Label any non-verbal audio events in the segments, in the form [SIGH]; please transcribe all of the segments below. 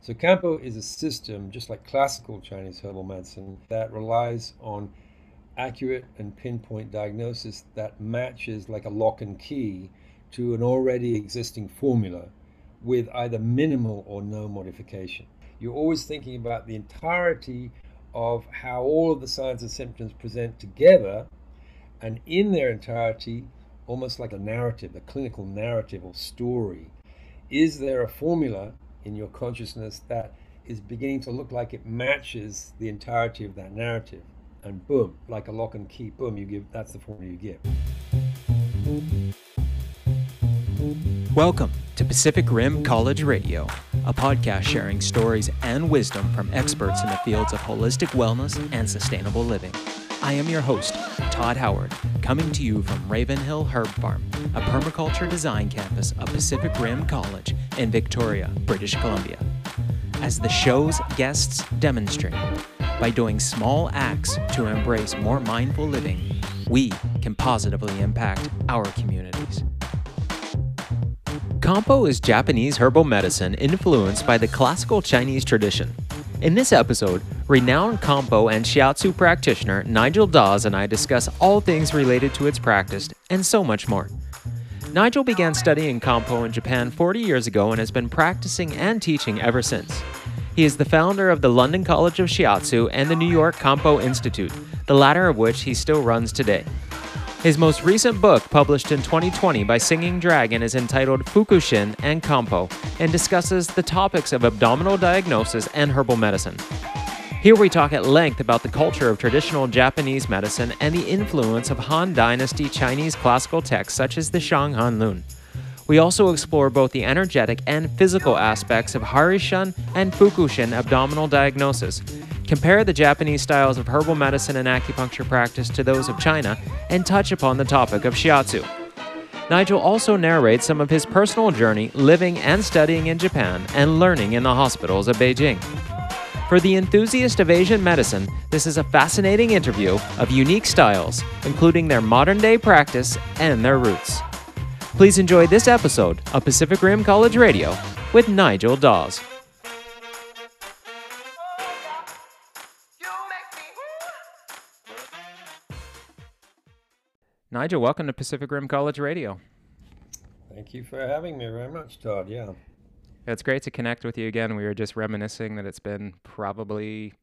So Kampo is a system, just like classical Chinese herbal medicine, that relies on accurate and pinpoint diagnosis that matches like a lock and key to an already existing formula with either minimal or no modification. You're always thinking about the entirety of how all of the signs and symptoms present together and in their entirety, almost like a narrative, a clinical narrative or story. Is there a formula in your consciousness that is beginning to look like it matches the entirety of that narrative? And boom, like a lock and key, boom, you give that's the formula you give. Welcome to Pacific Rim College Radio, a podcast sharing stories and wisdom from experts in the fields of holistic wellness and sustainable living. I am your host, Todd Howard, coming to you from Ravenhill Herb Farm, a permaculture design campus of Pacific Rim College in Victoria, British Columbia. As the show's guests demonstrate, by doing small acts to embrace more mindful living, we can positively impact our communities. Kampo is Japanese herbal medicine influenced by the classical Chinese tradition. In this episode, renowned Kampo and Shiatsu practitioner Nigel Dawes and I discuss all things related to its practice and so much more. Nigel began studying Kampo in Japan 40 years ago and has been practicing and teaching ever since. He is the founder of the London College of Shiatsu and the New York Kampo Institute, the latter of which he still runs today. His most recent book, published in 2020 by Singing Dragon, is entitled Fukushin and Kampo and discusses the topics of abdominal diagnosis and herbal medicine. Here we talk at length about the culture of traditional Japanese medicine and the influence of Han Dynasty Chinese classical texts such as the Shanghan Lun. We also explore both the energetic and physical aspects of Harashin and Fukushin abdominal diagnosis, compare the Japanese styles of herbal medicine and acupuncture practice to those of China, and touch upon the topic of shiatsu. Nigel also narrates some of his personal journey living and studying in Japan and learning in the hospitals of Beijing. For the enthusiast of Asian medicine, this is a fascinating interview of unique styles, including their modern day practice and their roots. Please enjoy this episode of Pacific Rim College Radio with Nigel Dawes. Nigel, welcome to Pacific Rim College Radio. Thank you for having me very much, Todd. Yeah. It's great to connect with you again. We were just reminiscing that it's been probably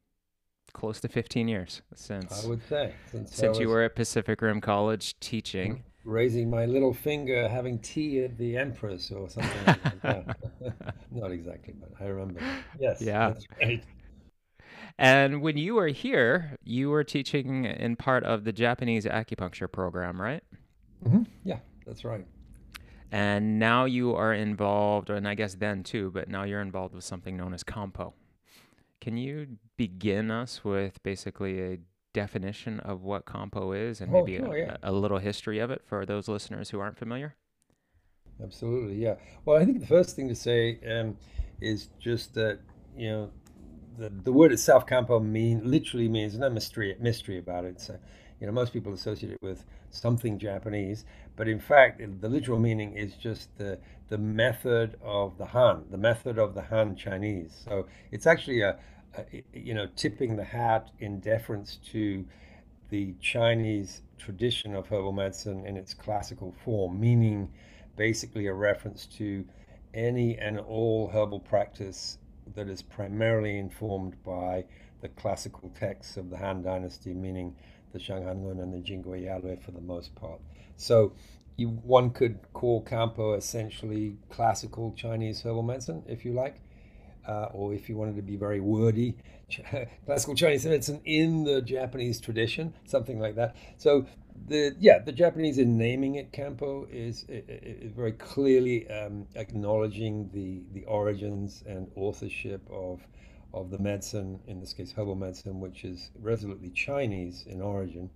close to 15 years since I would say since, since you were at Pacific Rim College teaching. [LAUGHS] Raising my little finger, having tea at the Empress or something like that. [LAUGHS] [LAUGHS] Not exactly, but I remember. Yes. Yeah. That's right. And when you were here, you were teaching in part of the Japanese acupuncture program, right? Mm-hmm. Yeah, that's right. And now you are involved, and I guess then too, but now you're involved with something known as Kampo. Can you begin us with basically a definition of what Kampo is and oh, maybe sure, a, yeah. a little history of it for those listeners who aren't familiar? Absolutely, yeah. Well, I think the first thing to say um, is just that, you know, the, the word itself, Kampo, mean literally means no mystery mystery about it. So, you know, most people associate it with something Japanese, but in fact, the literal meaning is just the the method of the Han, the method of the Han Chinese. So it's actually a, a you know tipping the hat in deference to the Chinese tradition of herbal medicine in its classical form, meaning basically a reference to any and all herbal practice that is primarily informed by the classical texts of the Han Dynasty, meaning the Shanghan Lun and the Jingui Yaolue for the most part. So you, one could call Kampo essentially classical Chinese herbal medicine, if you like, uh, or if you wanted to be very wordy, [LAUGHS] classical Chinese medicine in the Japanese tradition, something like that. So the yeah, the Japanese in naming it Kampo is, is very clearly um, acknowledging the the origins and authorship of of the medicine, in this case herbal medicine, which is resolutely Chinese in origin.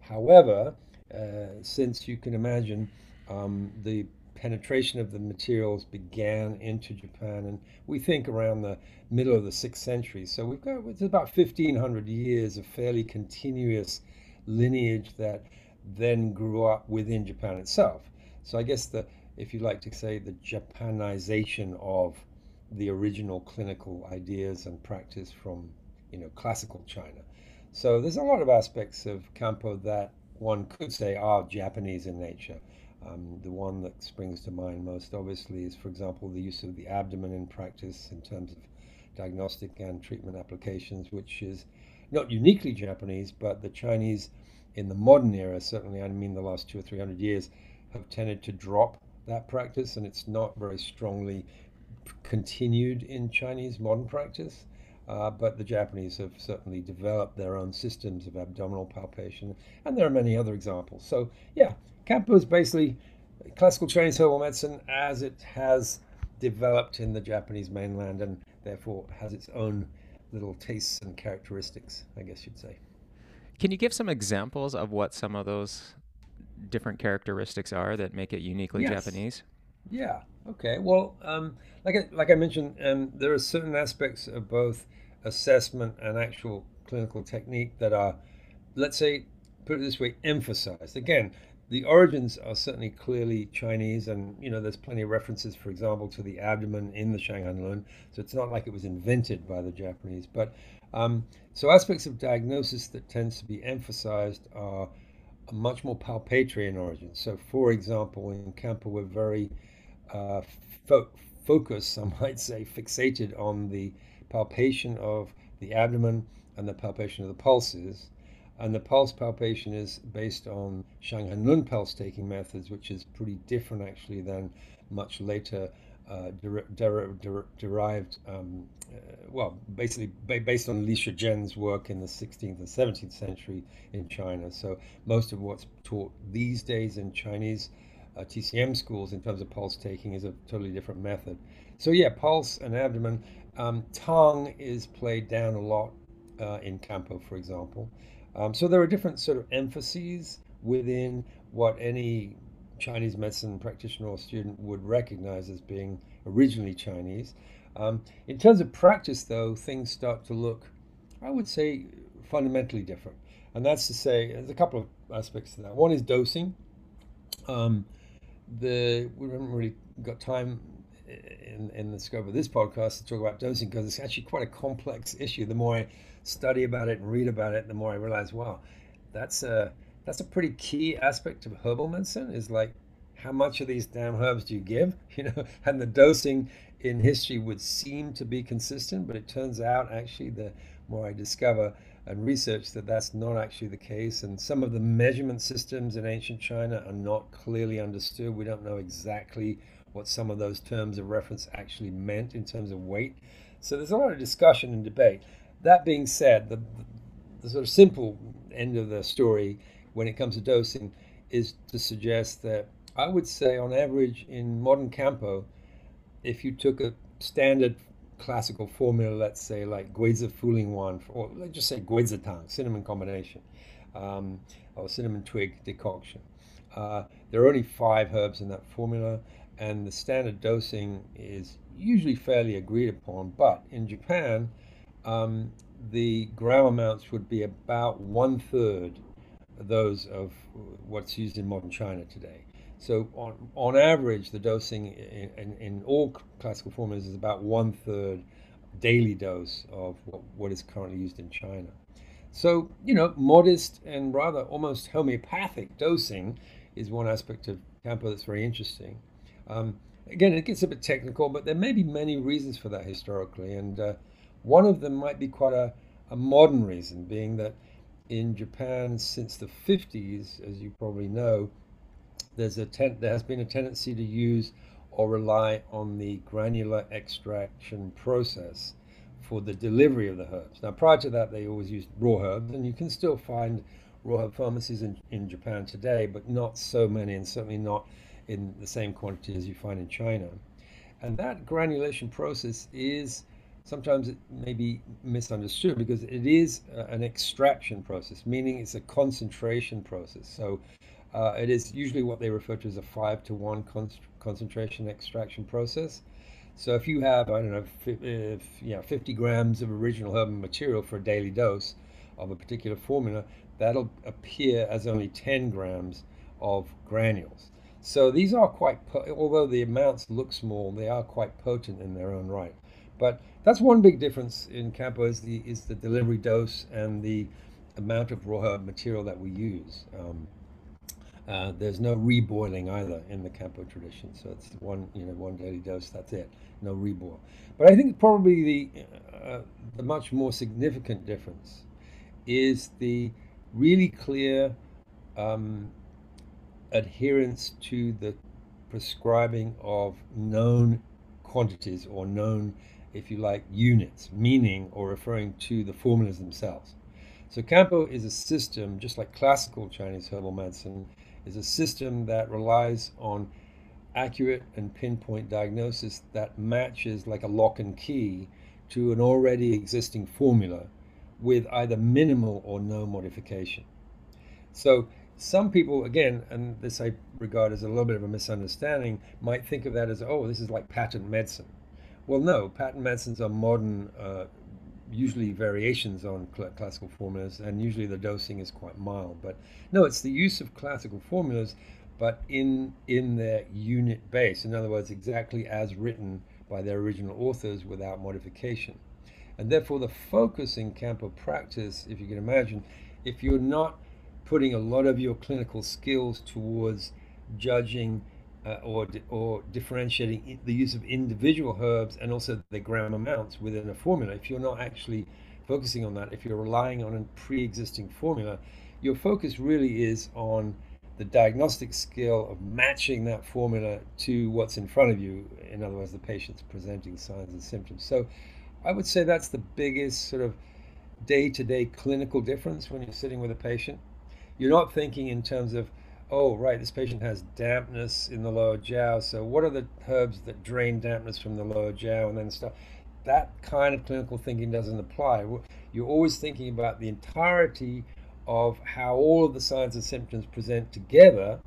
However, uh, since you can imagine um, the penetration of the materials began into Japan, and we think around the middle of the sixth century. So we've got it's about 1,500 years of fairly continuous lineage that then grew up within Japan itself. So I guess the, if you like to say, the Japanization of the original clinical ideas and practice from you know classical China. So there's a lot of aspects of Kampo that one could say are Japanese in nature. Um, the one that springs to mind most obviously is, for example, the use of the abdomen in practice in terms of diagnostic and treatment applications, which is not uniquely Japanese, but the Chinese in the modern era, certainly I mean the last two or three hundred years, have tended to drop that practice, and it's not very strongly continued in Chinese modern practice. Uh, but the Japanese have certainly developed their own systems of abdominal palpation, and there are many other examples. So, yeah, Kampo is basically classical Chinese herbal medicine as it has developed in the Japanese mainland and therefore has its own little tastes and characteristics, I guess you'd say. Can you give some examples of what some of those different characteristics are that make it uniquely yes. Japanese? Yeah. Okay. Well, um, like I, like I mentioned, um, there are certain aspects of both assessment and actual clinical technique that are, let's say, put it this way, emphasized. Again, the origins are certainly clearly Chinese, and you know there's plenty of references, for example, to the abdomen in the Shanghanlun. So it's not like it was invented by the Japanese. But um, so aspects of diagnosis that tends to be emphasized are much more palpatory in origin. So, for example, in Kampo, we're very uh, fo- focused, [LAUGHS] I might say, fixated on the palpation of the abdomen and the palpation of the pulses. And the pulse palpation is based on Shanghanlun pulse taking methods, which is pretty different actually than much later uh, der- der- der- derived, um, uh, well, basically ba- based on Li Shizhen's work in the 16th and 17th century in China. So most of what's taught these days in Chinese uh, TCM schools in terms of pulse taking is a totally different method. So yeah, pulse and abdomen. Um, tongue is played down a lot uh, in Kampo, for example. Um, so there are different sort of emphases within what any Chinese medicine practitioner or student would recognize as being originally Chinese. Um, in terms of practice, though, things start to look, I would say, fundamentally different. And that's to say, there's a couple of aspects to that. One is dosing. Um, the we haven't really got time in, in the scope of this podcast to talk about dosing because it's actually quite a complex issue. The more I study about it and read about it, the more I realize, wow, that's a that's a pretty key aspect of herbal medicine. Is like how much of these damn herbs do you give? [LAUGHS] You know, and the dosing in history would seem to be consistent, but it turns out actually the more I discover and research that that's not actually the case. And some of the measurement systems in ancient China are not clearly understood. We don't know exactly what some of those terms of reference actually meant in terms of weight. So there's a lot of discussion and debate. That being said, the, the sort of simple end of the story when it comes to dosing is to suggest that I would say, on average, in modern Kampo, if you took a standard classical formula, let's say like Guizhi Fuling Wan, or let's just say Guizhi Tang, cinnamon combination, um, or cinnamon twig decoction. Uh, there are only five herbs in that formula, and the standard dosing is usually fairly agreed upon. But in Japan, um, the gram amounts would be about one third those of what's used in modern China today. So on, on average, the dosing in, in, in all classical formulas is about one third daily dose of what, what is currently used in China. So, you know, modest and rather almost homeopathic dosing is one aspect of Kampo that's very interesting. Um, again, it gets a bit technical, but there may be many reasons for that historically. And uh, one of them might be quite a, a modern reason, being that in Japan since the 50s, as you probably know, there's a ten- there has been a tendency to use or rely on the granular extraction process for the delivery of the herbs. Now, prior to that, they always used raw herbs, and you can still find raw herb pharmacies in, in Japan today, but not so many, and certainly not in the same quantity as you find in China. And that granulation process is sometimes it may be misunderstood because it is an extraction process, meaning it's a concentration process. So uh, it is usually what they refer to as a five to one con- concentration extraction process. So if you have, I don't know, if, yeah, 50 grams of original herbal material for a daily dose of a particular formula, that'll appear as only 10 grams of granules. So these are quite, although the amounts look small, they are quite potent in their own right. But that's one big difference in Kampo is the is the delivery dose and the amount of raw material that we use. Um, uh, there's no reboiling either in the Kampo tradition, so it's one you know one daily dose. That's it, no reboil. But I think probably the uh, the much more significant difference is the really clear um, adherence to the prescribing of known quantities or known, if you like, units, meaning or referring to the formulas themselves. So Kampo is a system, just like classical Chinese herbal medicine, is a system that relies on accurate and pinpoint diagnosis that matches like a lock and key to an already existing formula with either minimal or no modification. So some people, again, and this I regard as a little bit of a misunderstanding, might think of that as, oh, this is like patent medicine. Well, no, patent medicines are modern, uh, usually variations on cl- classical formulas, and usually the dosing is quite mild. But no, it's the use of classical formulas, but in in their unit base. In other words, exactly as written by their original authors without modification. And therefore, the focus in Kampo practice, if you can imagine, if you're not putting a lot of your clinical skills towards judging uh, or or differentiating the use of individual herbs and also the gram amounts within a formula. If you're not actually focusing on that, if you're relying on a pre-existing formula, your focus really is on the diagnostic skill of matching that formula to what's in front of you. In other words, the patient's presenting signs and symptoms. So, I would say that's the biggest sort of day-to-day clinical difference when you're sitting with a patient. You're not thinking in terms of oh, right, this patient has dampness in the lower jaw. So, what are the herbs that drain dampness from the lower jaw and then stuff? That kind of clinical thinking doesn't apply. You're always thinking about the entirety of how all of the signs and symptoms present together,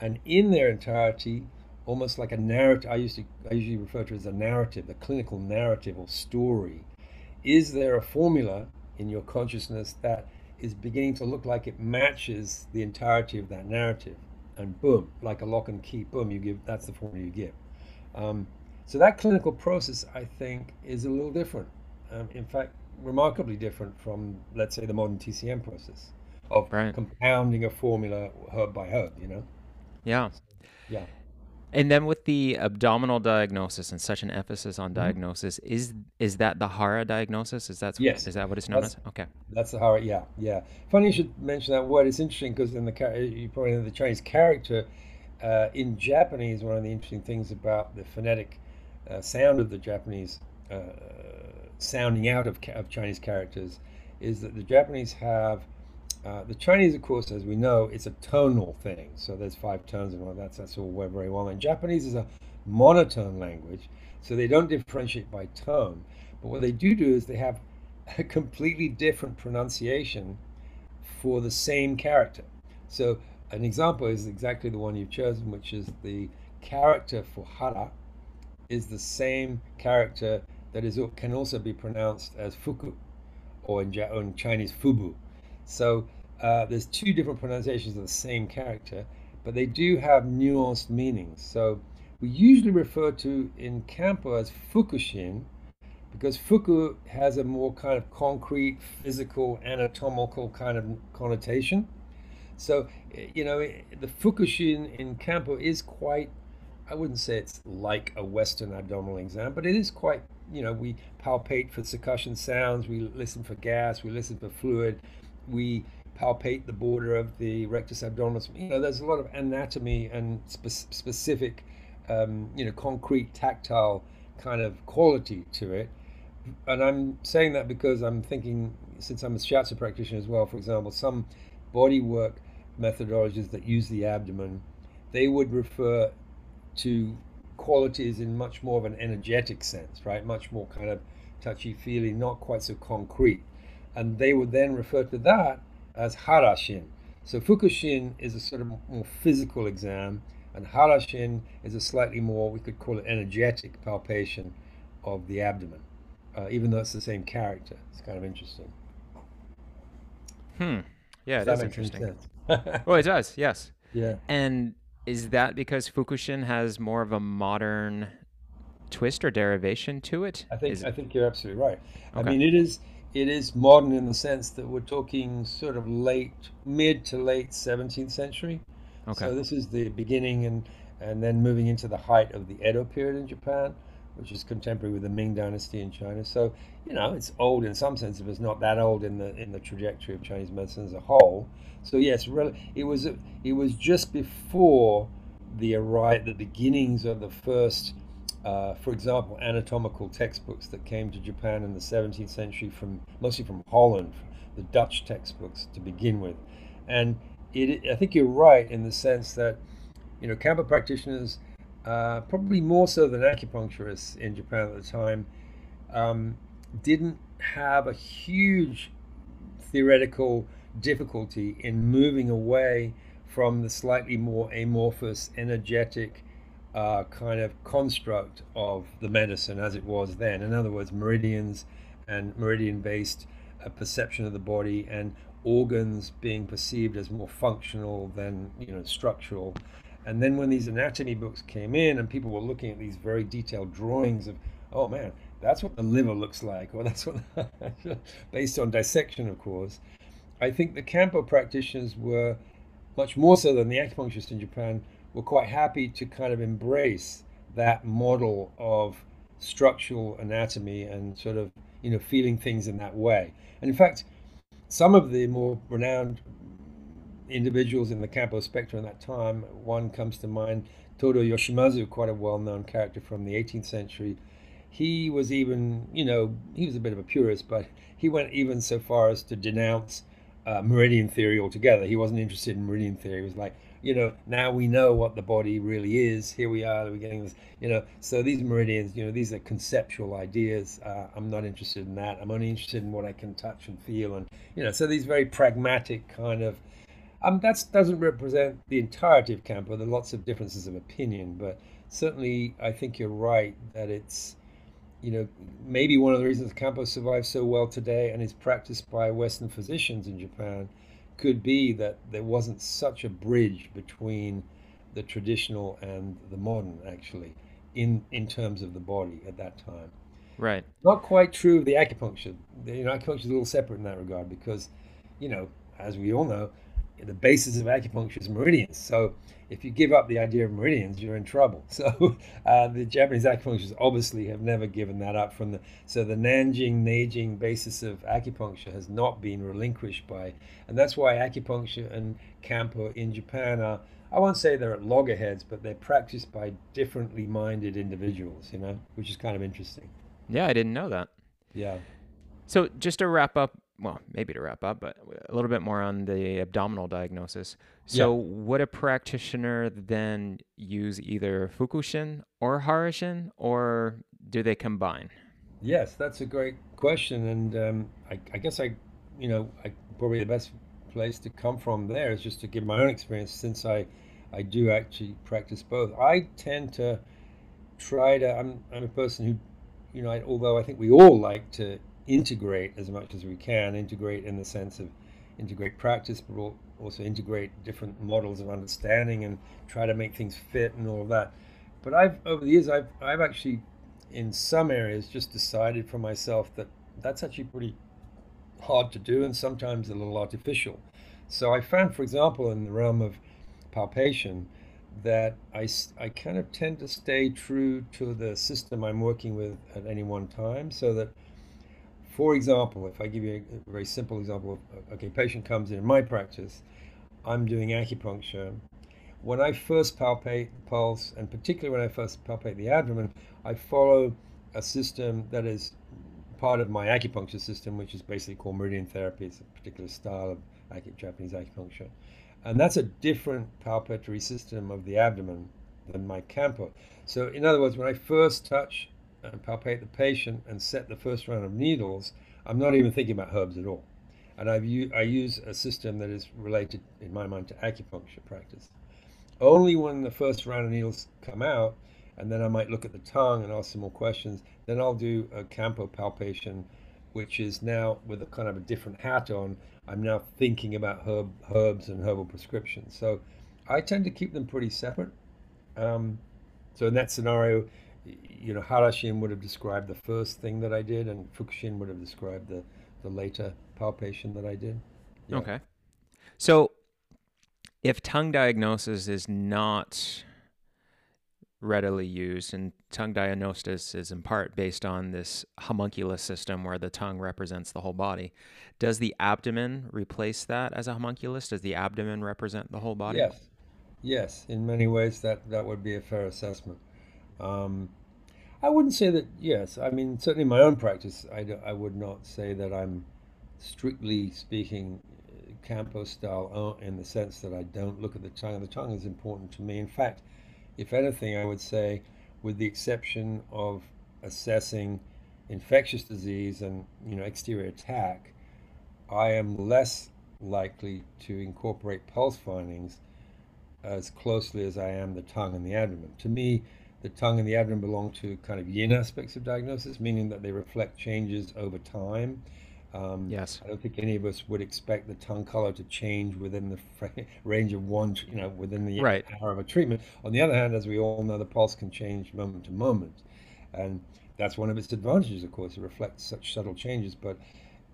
and in their entirety, almost like a narrative. I used to, I usually refer to as a narrative, the clinical narrative or story. Is there a formula in your consciousness that is beginning to look like it matches the entirety of that narrative. And boom, like a lock and key, boom, you give that's the formula you give. Um, so that clinical process, I think, is a little different. Um, in fact, remarkably different from, let's say, the modern TCM process of right. compounding a formula herb by herb. You know. Yeah. Yeah. And then with the abdominal diagnosis and such an emphasis on mm-hmm. diagnosis, mm-hmm. is is that the Hara diagnosis? Is that yes? Is that what it's known that's, as? Okay, that's the Hara. Yeah, yeah. Funny you should mention that word. It's interesting because in the you probably know the Chinese character uh, in Japanese. One of the interesting things about the phonetic uh, sound of the Japanese uh, sounding out of, of Chinese characters is that the Japanese have uh, the Chinese, of course, as we know, it's a tonal thing. So there's five tones and all that. That's all very well. And Japanese is a monotone language, so they don't differentiate by tone. But what they do do is they have a completely different pronunciation for the same character. So an example is exactly the one you've chosen, which is the character for hara is the same character that is can also be pronounced as fuku, or in, in Chinese fubu. So uh, there's two different pronunciations of the same character, but they do have nuanced meanings. So we usually refer to in Campo as Fukushin because Fuku has a more kind of concrete, physical, anatomical kind of connotation. So, you know, the Fukushin in Campo is quite, I wouldn't say it's like a Western abdominal exam, but it is quite, you know, we palpate for succussion sounds, we listen for gas, we listen for fluid, we palpate the border of the rectus abdominis. You know, there's a lot of anatomy and spe- specific, um, you know, concrete, tactile kind of quality to it. And I'm saying that because I'm thinking, since I'm a shiatsu practitioner as well, for example, some body work methodologies that use the abdomen, they would refer to qualities in much more of an energetic sense, right? Much more kind of touchy feely, not quite so concrete and they would then refer to that as harashin. So fukushin is a sort of more physical exam, and harashin is a slightly more, we could call it energetic palpation of the abdomen, uh, even though it's the same character. It's kind of interesting. Hmm. Yeah, that's interesting. [LAUGHS] well, it does. Yes. Yeah. And is that because Fukushin has more of a modern twist or derivation to it? I think Is- I think you're absolutely right. I mean, it is it is modern in the sense that we're talking sort of late, mid to late 17th century. okay. So this is the beginning and and then moving into the height of the Edo period in Japan, which is contemporary with the Ming Dynasty in China. So you know it's old in some sense, but it's not that old in the in the trajectory of Chinese medicine as a whole. So yes, it was it was just before the arri- the beginnings of the first, uh, for example, anatomical textbooks that came to Japan in the 17th century from mostly from Holland, the Dutch textbooks to begin with, and it, I think you're right in the sense that you know, Kampo practitioners, uh, probably more so than acupuncturists in Japan at the time, um, didn't have a huge theoretical difficulty in moving away from the slightly more amorphous, energetic uh, kind of construct of the medicine as it was then. In other words, meridians and meridian based uh, perception of the body and organs being perceived as more functional than you know structural and then when these anatomy books came in and people were looking at these very detailed drawings of, oh man, that's what the liver looks like, or [LAUGHS] that's what, [LAUGHS] based on dissection, of course, I think the Kampo practitioners were, much more so than the acupuncturists in Japan, were quite happy to kind of embrace that model of structural anatomy and sort of, you know, feeling things in that way. And in fact, some of the more renowned individuals in the Kampo spectrum at that time. One comes to mind, Todo Yoshimasu, quite a well-known character from the 18th century. He was even, you know, he was a bit of a purist, but he went even so far as to denounce uh, meridian theory altogether. He wasn't interested in meridian theory. He was like, you know, now we know what the body really is. Here we are, we're getting this, you know. So these meridians, you know, these are conceptual ideas. Uh, I'm not interested in that. I'm only interested in what I can touch and feel, and you know, so these very pragmatic kind of um, that doesn't represent the entirety of Kampo. There are lots of differences of opinion, but certainly I think you're right that it's, you know, maybe one of the reasons Kampo survives so well today and is practiced by Western physicians in Japan could be that there wasn't such a bridge between the traditional and the modern, actually, in, in terms of the body at that time. right. Not quite true of the acupuncture. The, you know, acupuncture is a little separate in that regard because, you know, as we all know, the basis of acupuncture is meridians. So if you give up the idea of meridians, you're in trouble. [LAUGHS] So uh, the Japanese acupuncturists obviously have never given that up. From the so the Nanjing Neijing basis of acupuncture has not been relinquished by, and that's why acupuncture and Kampo in Japan are. I won't say they're at loggerheads, but they're practiced by differently minded individuals. You know, which is kind of interesting. Yeah, I didn't know that. Yeah. So just to wrap up, well, maybe to wrap up, but a little bit more on the abdominal diagnosis. So would a practitioner then use either Fukushin or Harashin, or do they combine? Yes, that's a great question, and um, I, I guess I, you know, I probably the best place to come from there is just to give my own experience since I, I do actually practice both. I tend to try to. I'm I'm a person who, you know, I, although I think we all like to integrate as much as we can, integrate in the sense of integrate practice, but also integrate different models of understanding and try to make things fit and all of that. But I've over the years I've I've actually in some areas just decided for myself that that's actually pretty hard to do and sometimes a little artificial. So I found, for example, in the realm of palpation, that I, I kind of tend to stay true to the system I'm working with at any one time. So that, for example, if I give you a, very simple example, of, uh, okay, patient comes in, my practice, I'm doing acupuncture. When I first palpate the pulse, and particularly when I first palpate the abdomen, I follow a system that is part of my acupuncture system, which is basically called meridian therapy. It's a particular style of Japanese acupuncture. And that's a different palpatory system of the abdomen than my kampo. So, in other words, when I first touch and palpate the patient and set the first round of needles, I'm not even thinking about herbs at all. And I've I use a system that is related, in my mind, to acupuncture practice. Only when the first round of needles come out, and then I might look at the tongue and ask some more questions, then I'll do a kampo palpation, which is now with a kind of a different hat on. I'm now thinking about herb, herbs and herbal prescriptions. So I tend to keep them pretty separate. Um, so in that scenario, you know, Harashin would have described the first thing that I did, and Fukushin would have described the, the later palpation that I did. Yeah. Okay. So, if tongue diagnosis is not readily used, and tongue diagnosis is in part based on this homunculus system where the tongue represents the whole body, does the abdomen replace that as a homunculus? Does the abdomen represent the whole body? Yes. Yes, in many ways that, that would be a fair assessment. Um, I wouldn't say that, yes. I mean, certainly in my own practice, I, I would not say that I'm strictly speaking Kampo style in the sense that I don't look at the tongue. The tongue is important to me. In fact, if anything, I would say, with the exception of assessing infectious disease and you know exterior attack, I am less likely to incorporate pulse findings as closely as I am the tongue and the abdomen. To me, the tongue and the abdomen belong to kind of yin aspects of diagnosis, meaning that they reflect changes over time. Um, yes. I don't think any of us would expect the tongue color to change within the [LAUGHS] range of one, you know, within the right. hour of a treatment. On the other hand, as we all know, the pulse can change moment to moment. And that's one of its advantages, of course. It reflects such subtle changes. But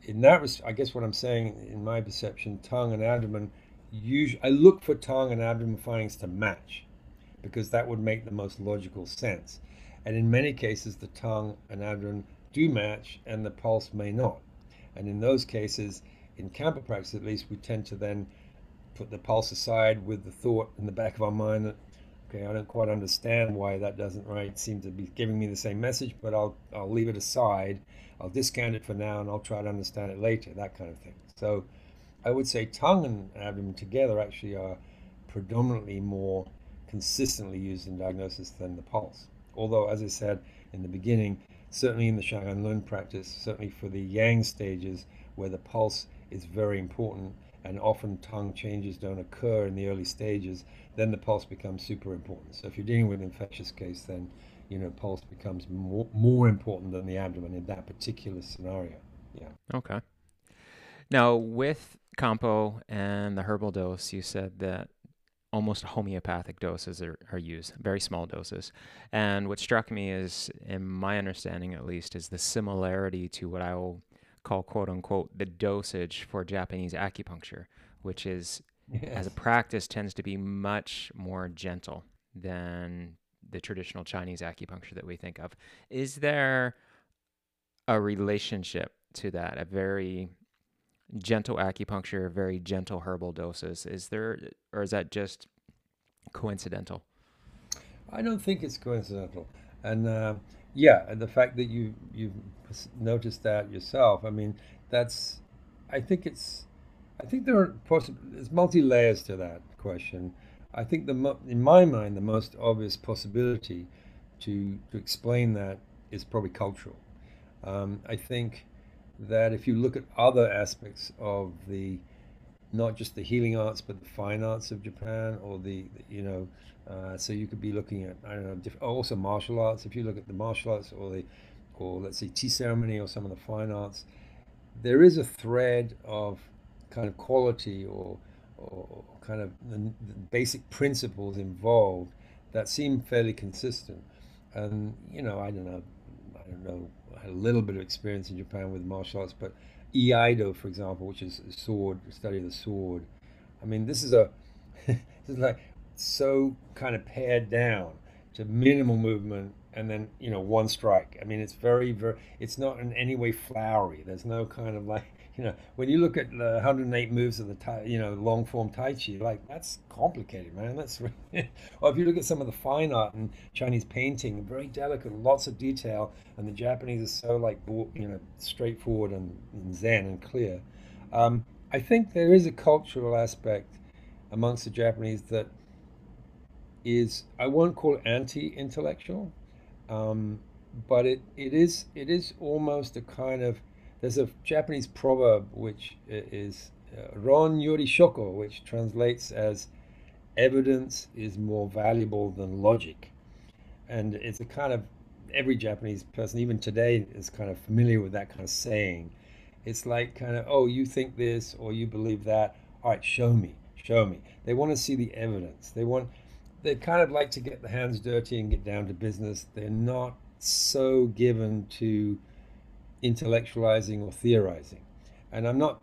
in that, I guess what I'm saying, in my perception, tongue and abdomen, usually, I look for tongue and abdomen findings to match because that would make the most logical sense. And in many cases, the tongue and abdomen do match and the pulse may not. And in those cases, in kampo practice at least, we tend to then put the pulse aside with the thought in the back of our mind that, okay, I don't quite understand why that doesn't right seem to be giving me the same message, but I'll I'll leave it aside. I'll discount it for now and I'll try to understand it later, that kind of thing. So I would say tongue and abdomen together actually are predominantly more consistently used in diagnosis than the pulse. Although, as I said in the beginning, certainly in the Shanghan Lun practice, certainly for the Yang stages where the pulse is very important and often tongue changes don't occur in the early stages, then the pulse becomes super important. So if you're dealing with an infectious case, then you know pulse becomes more, more important than the abdomen in that particular scenario. Yeah. Okay. Now with kampo and the herbal dose, you said that almost homeopathic doses are, are used, very small doses. And what struck me is, in my understanding at least, is the similarity to what I will call quote unquote the dosage for Japanese acupuncture, which is yes. as a practice tends to be much more gentle than the traditional Chinese acupuncture that we think of. Is there a relationship to that? A very gentle acupuncture, very gentle herbal doses. Is there, or is that just coincidental? I don't think it's coincidental, and uh, yeah, and the fact that you you've noticed that yourself. I mean, that's. I think it's. I think there are possible. There's multi layers to that question. I think the in my mind the most obvious possibility to to explain that is probably cultural. Um, I think that if you look at other aspects of the not just the healing arts but the fine arts of Japan or the, you know uh, so you could be looking at I don't know diff- also martial arts. If you look at the martial arts or the or let's say tea ceremony or some of the fine arts there is a thread of kind of quality or or kind of the, the basic principles involved that seem fairly consistent. And you know I don't know I don't know I had a little bit of experience in Japan with martial arts but Iaido, for example, which is sword, study of the sword. I mean, this is a [LAUGHS] this is like so kind of pared down to minimal movement and then you know one strike. I mean, it's very very. It's not in any way flowery. There's no kind of like you know, when you look at the 108 moves of the tai, you know long form Tai Chi, like that's complicated, man. That's really, [LAUGHS] or if you look at some of the fine art and Chinese painting, very delicate, lots of detail, and the Japanese are so like you know straightforward and, and zen and clear. Um, I think there is a cultural aspect amongst the Japanese that is I won't call it anti-intellectual, um, but it, it is it is almost a kind of there's a Japanese proverb which is uh, Ron Yori Shoko, which translates as evidence is more valuable than logic. And it's a kind of every Japanese person, even today, is kind of familiar with that kind of saying. It's like kind of, oh, you think this or you believe that. All right, show me, show me. They want to see the evidence. They want they kind of like to get the hands dirty and get down to business. They're not so given to intellectualizing or theorizing. And I'm not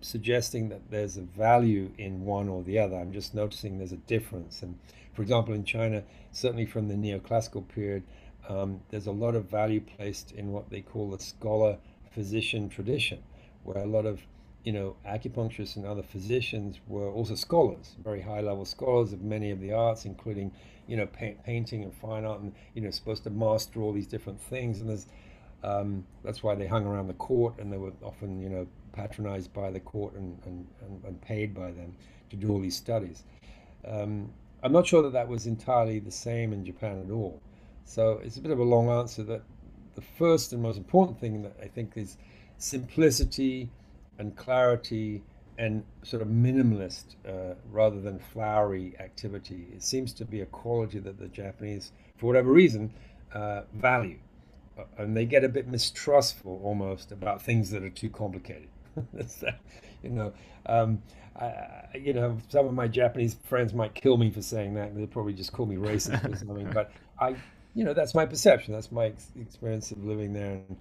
suggesting that there's a value in one or the other. I'm just noticing there's a difference. And for example, in China, certainly from the neoclassical period, um, there's a lot of value placed in what they call the scholar physician tradition, where a lot of you know acupuncturists and other physicians were also scholars, very high level scholars of many of the arts, including you know pa- painting and fine art, and you know supposed to master all these different things. And there's um, that's why they hung around the court, and they were often you know patronized by the court and, and, and, paid by them to do all these studies. Um, I'm not sure that that was entirely the same in Japan at all. So it's a bit of a long answer that the first and most important thing that I think is simplicity and clarity and sort of minimalist uh, rather than flowery activity. It seems to be a quality that the Japanese, for whatever reason, uh, value. And they get a bit mistrustful almost about things that are too complicated. [LAUGHS] you know, um, I, you know, some of my Japanese friends might kill me for saying that. They'll probably just call me racist or something. But I, you know, that's my perception. That's my ex- experience of living there. And,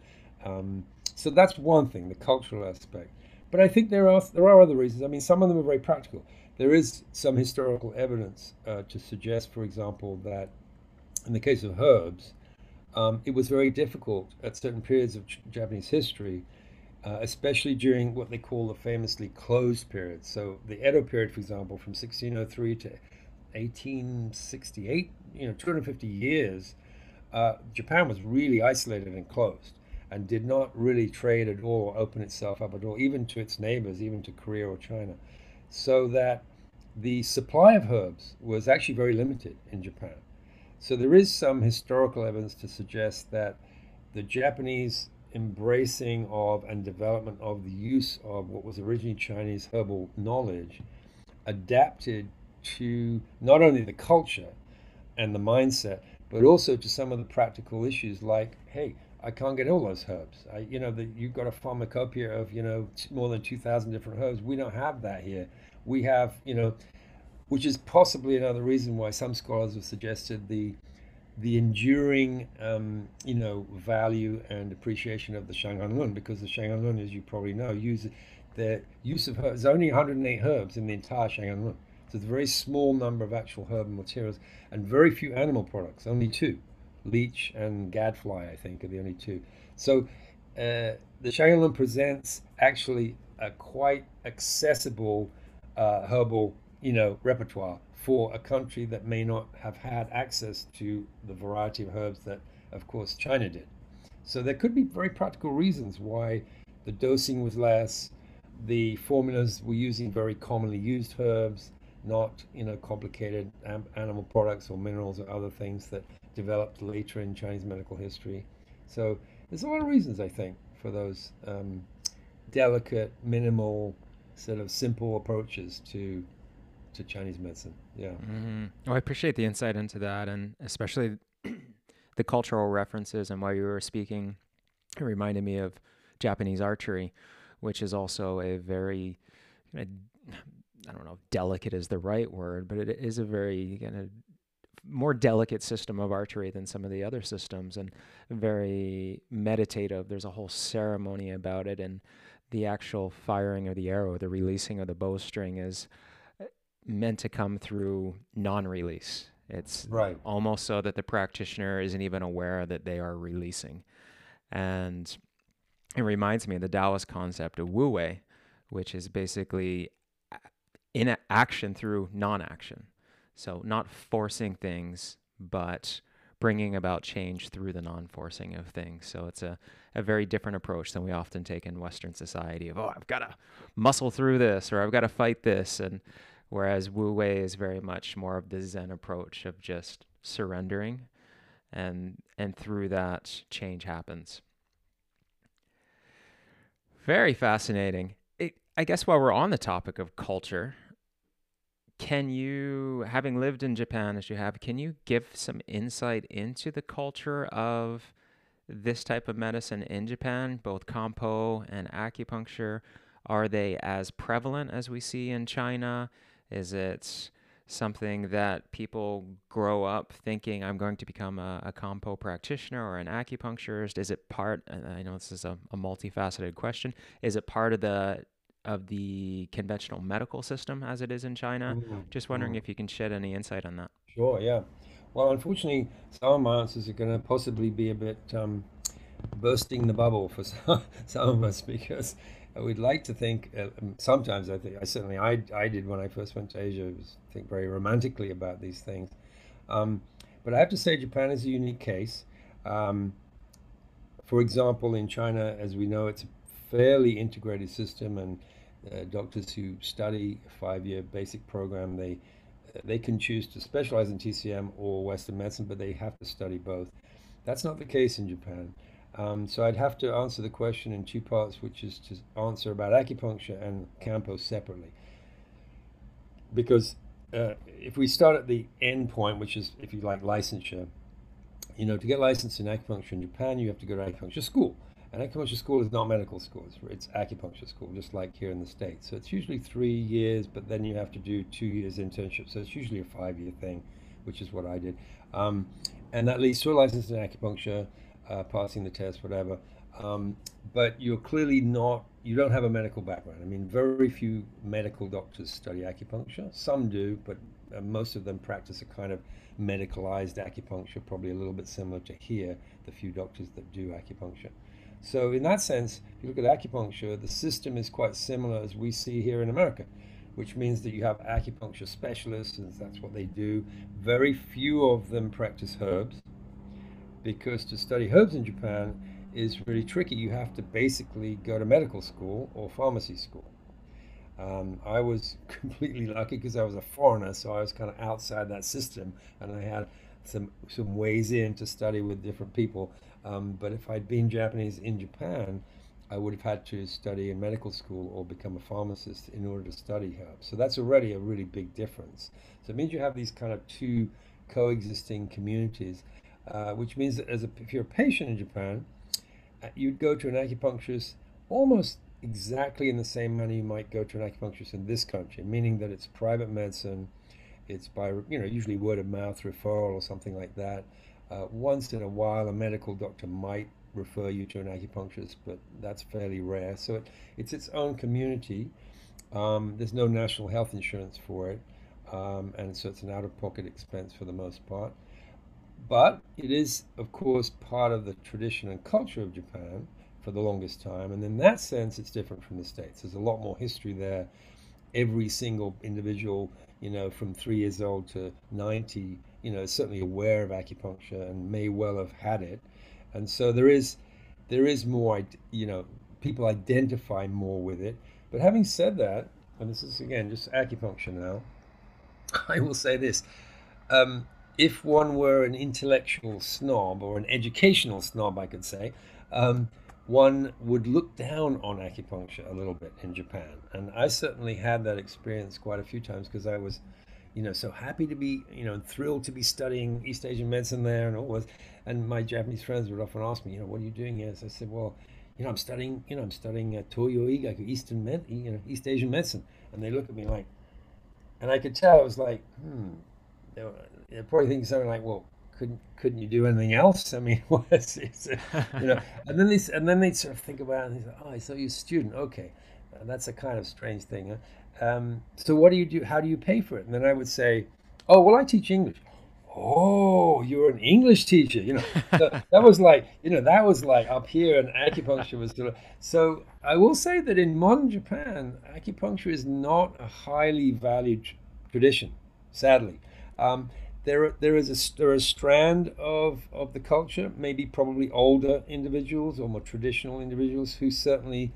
um, so that's one thing, the cultural aspect. But I think there are there are other reasons. I mean, some of them are very practical. There is some historical evidence uh, to suggest, for example, that in the case of herbs, um, it was very difficult at certain periods of Japanese history uh, especially during what they call the famously closed period. So the Edo period, for example, from 1603 to 1868, you know, 250 years, uh, Japan was really isolated and closed and did not really trade at all or open itself up at all, even to its neighbors, even to Korea or China. So that the supply of herbs was actually very limited in Japan. So there is some historical evidence to suggest that the Japanese embracing of and development of the use of what was originally Chinese herbal knowledge adapted to not only the culture and the mindset, but also to some of the practical issues like, hey, I can't get all those herbs. I, you know, the, you've got a pharmacopoeia of, you know, more than 2,000 different herbs. We don't have that here. We have, you know, which is possibly another reason why some scholars have suggested the the enduring, um, you know, value and appreciation of the Shanghanlun, because the Shanghanlun, as you probably know, use the use of herbs. There's only 108 herbs in the entire Shanghanlun, so it's a very small number of actual herbal materials and very few animal products. Only two, leech and gadfly, I think, are the only two. So uh, the Shanghanlun presents actually a quite accessible uh, herbal, you know, repertoire for a country that may not have had access to the variety of herbs that, of course, China did. So there could be very practical reasons why the dosing was less. The formulas were using very commonly used herbs, not you know complicated animal products or minerals or other things that developed later in Chinese medical history. So there's a lot of reasons I think for those um, delicate, minimal, sort of simple approaches to to Chinese medicine. Yeah. Mm-hmm. Well, I appreciate the insight into that, and especially [CLEARS THROAT] the cultural references. And while you were speaking, it reminded me of Japanese archery, which is also a very, I don't know, if delicate is the right word, but it is a very kind of more delicate system of archery than some of the other systems, and very meditative. There's a whole ceremony about it, and the actual firing of the arrow, the releasing of the bowstring is meant to come through non-release. It's right. almost so that the practitioner isn't even aware that they are releasing. And it reminds me of the Taoist concept of Wu Wei, which is basically in action through non-action. So not forcing things, but bringing about change through the non-forcing of things. So it's a, a very different approach than we often take in Western society of, oh, I've got to muscle through this or I've got to fight this. And whereas Wu Wei is very much more of the Zen approach of just surrendering, and and through that change happens. Very fascinating. It, I guess while we're on the topic of culture, can you, having lived in Japan as you have, can you give some insight into the culture of this type of medicine in Japan, both Kampo and acupuncture? Are they as prevalent as we see in China? Is it something that people grow up thinking I'm going to become a, a Kampo practitioner or an acupuncturist? Is it part? I know this is a, a multifaceted question. Is it part of the of the conventional medical system as it is in China? Mm-hmm. Just wondering if you can shed any insight on that. Sure, yeah. Well, unfortunately, some of my answers are going to possibly be a bit um, bursting the bubble for [LAUGHS] some, some of us because we'd like to think. Uh, um, sometimes I think I certainly I, I did when I first went to Asia. Was think very romantically about these things, um, but I have to say Japan is a unique case. Um, for example, in China, as we know, it's a fairly integrated system, and uh, doctors who study a five-year basic program they they can choose to specialize in TCM or Western medicine, but they have to study both. That's not the case in Japan. Um, so I'd have to answer the question in two parts, which is to answer about acupuncture and Kampo separately. Because uh, if we start at the end point, which is, if you like, licensure, you know, to get licensed in acupuncture in Japan, you have to go to acupuncture school. And acupuncture school is not medical school, it's, it's acupuncture school, just like here in the States. So it's usually three years, but then you have to do two years internship. So it's usually a five year thing, which is what I did. Um, and that leads to a license in acupuncture uh, passing the test, whatever. Um, but you're clearly not, you don't have a medical background. I mean, very few medical doctors study acupuncture. Some do, but uh, most of them practice a kind of medicalized acupuncture, probably a little bit similar to here, the few doctors that do acupuncture. So, in that sense, if you look at acupuncture, the system is quite similar as we see here in America, which means that you have acupuncture specialists, and that's what they do. Very few of them practice herbs because to study herbs in Japan is really tricky. You have to basically go to medical school or pharmacy school. Um, I was [LAUGHS] completely lucky because I was a foreigner, so I was kind of outside that system, and I had some some ways in to study with different people. Um, but if I'd been Japanese in Japan, I would have had to study in medical school or become a pharmacist in order to study herbs. So that's already a really big difference. So it means you have these kind of two coexisting communities uh, which means that as a, if you're a patient in Japan, uh, you'd go to an acupuncturist almost exactly in the same manner you might go to an acupuncturist in this country, meaning that it's private medicine, it's by you know usually word of mouth referral or something like that. Uh, once in a while, a medical doctor might refer you to an acupuncturist, but that's fairly rare. So it, it's its own community. Um, there's no national health insurance for it, um, and so it's an out-of-pocket expense for the most part. But it is, of course, part of the tradition and culture of Japan for the longest time. And in that sense, it's different from the States. There's a lot more history there. Every single individual, you know, from three years old to 90, you know, is certainly aware of acupuncture and may well have had it. And so there is, there is more, you know, people identify more with it. But having said that, and this is again just acupuncture now, [LAUGHS] I will say this. Um, if one were an intellectual snob or an educational snob, I could say, um, one would look down on acupuncture a little bit in Japan. And I certainly had that experience quite a few times because I was, you know, so happy to be, you know, thrilled to be studying East Asian medicine there and all was. And my Japanese friends would often ask me, you know, what are you doing here? So I said, well, you know, I'm studying, you know, I'm studying uh, Toyo Igaku, Eastern med, you know, East Asian medicine. And they look at me like, and I could tell it was like, hmm, they're probably thinking something like, "Well, couldn't couldn't you do anything else?" I mean, [LAUGHS] what's you know? [LAUGHS] and then they and then they sort of think about it and they say, "Oh, I thought you're a student. Okay, uh, that's a kind of strange thing." Huh? Um, so what do you do? How do you pay for it? And then I would say, "Oh, well, I teach English." Oh, you're an English teacher, you know. [LAUGHS] So that was like, you know, that was like up here, and acupuncture was. Still, So I will say that in modern Japan, acupuncture is not a highly valued tradition, sadly. Um, there, there is a, there is a strand of, of the culture, maybe probably older individuals or more traditional individuals who certainly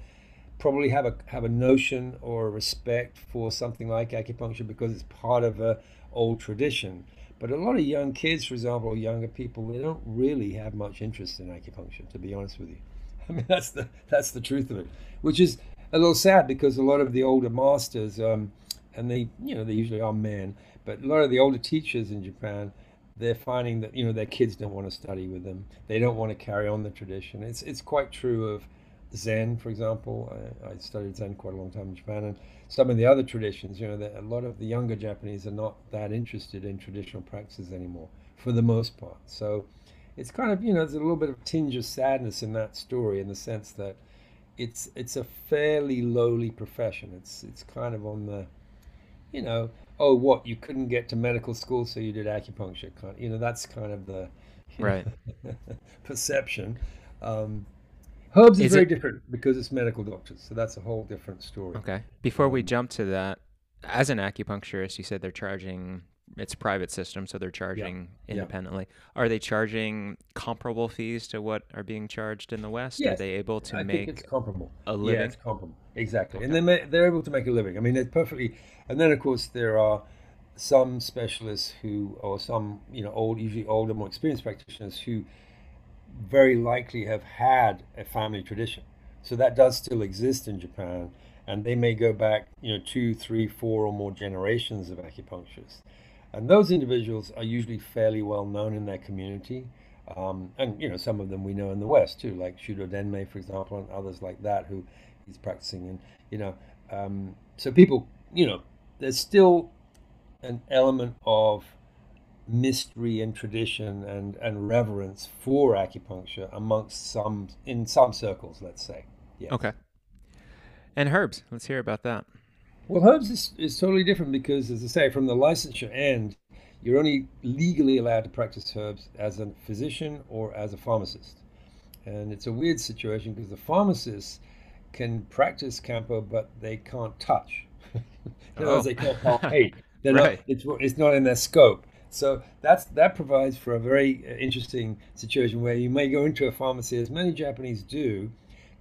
probably have a have a notion or a respect for something like acupuncture because it's part of a old tradition. But a lot of young kids, for example, or younger people, they don't really have much interest in acupuncture. To be honest with you, [LAUGHS] I mean that's the that's the truth of it, which is a little sad because a lot of the older masters, um, and they you know they usually are men, but a lot of the older teachers in Japan, they're finding that you know their kids don't want to study with them. They don't want to carry on the tradition. It's it's quite true of Zen, for example. I, I, studied Zen quite a long time in Japan, and some of the other traditions. You know, that a lot of the younger Japanese are not that interested in traditional practices anymore, for the most part. So it's kind of you know there's a little bit of tinge of sadness in that story in the sense that it's it's a fairly lowly profession. It's it's kind of on the, you know, oh what you couldn't get to medical school so you did acupuncture. Kind of, you know that's kind of the right [LAUGHS] perception. Um, Herbs is, is very it... different because it's medical doctors, so that's a whole different story. Okay. Before we um, jump to that, as an acupuncturist, you said they're charging it's a private system, so they're charging yeah. independently. Yeah. Are they charging comparable fees to what are being charged in the West? Yes. Are they able to I make it's comparable. a living? Yeah, it's comparable. Exactly, okay. and they they're able to make a living. I mean, it's perfectly. And then of course there are some specialists who, or some you know old, usually older, more experienced practitioners who very likely have had a family tradition. So that does still exist in Japan, and they may go back, you know, two, three, four, or more generations of acupuncturists. And those individuals are usually fairly well known in their community. Um, and, you know, some of them we know in the West too, like Shudo Denmei, for example, and others like that who he's practicing. And, you know, um, so people, you know, there's still an element of mystery and tradition and, and reverence for acupuncture amongst some in some circles, let's say. Yes. Okay. And herbs, let's hear about that. Well, herbs is, is totally different because, as I say, from the licensure end, you're only legally allowed to practice herbs as a physician or as a pharmacist. And it's a weird situation because the pharmacists can practice Kampo, but they can't touch. [LAUGHS] in other words, they can't palpate. [LAUGHS] They're right. not, it's, it's not in their scope. So that's that provides for a very uh, interesting situation where you may go into a pharmacy, as many Japanese do,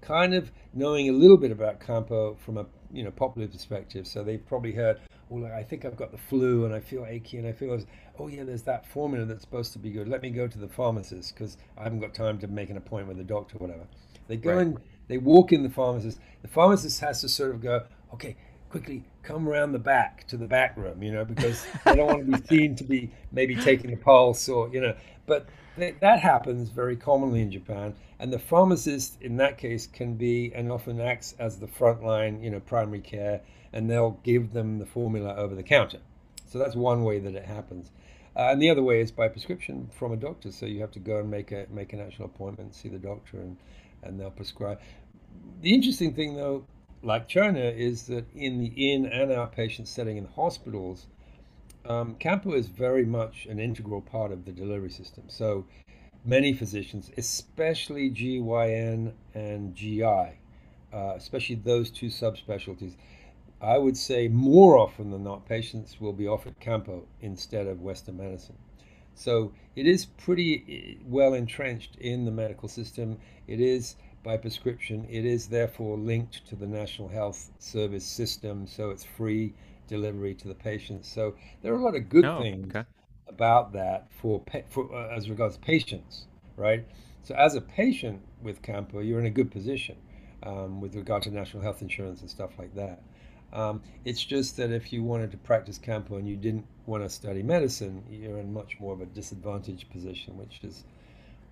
kind of knowing a little bit about kampo from a you know popular perspective. So they've probably heard, "Oh, I think I've got the flu and I feel achy and I feel, oh yeah, there's that formula that's supposed to be good. Let me go to the pharmacist because I haven't got time to make an appointment with the doctor, or whatever." They go right. in, they walk in the pharmacist. The pharmacist has to sort of go, "Okay, quickly come around the back to the back room, you know, because they don't want to be [LAUGHS] seen to be maybe taking a pulse or, you know, but th- that happens very commonly in Japan. And the pharmacist in that case can be and often acts as the frontline, you know, primary care, and they'll give them the formula over the counter. So that's one way that it happens. Uh, and the other way is by prescription from a doctor. So you have to go and make a make an actual appointment, see the doctor, and and they'll prescribe. The interesting thing, though, like China is that in the in and outpatient setting in hospitals, um, Kampo is very much an integral part of the delivery system. So many physicians, especially GYN and GI, uh, especially those two subspecialties, I would say more often than not, patients will be offered Kampo instead of Western medicine. So it is pretty eh, well entrenched in the medical system. It is by prescription. It is therefore linked to the National Health Service system, so it's free delivery to the patients. So there are a lot of good oh, things okay. about that for, for uh, as regards patients, right? So as a patient with Kampo, you're in a good position um, with regard to national health insurance and stuff like that. Um, it's just that if you wanted to practice Kampo and you didn't want to study medicine, you're in much more of a disadvantaged position, which is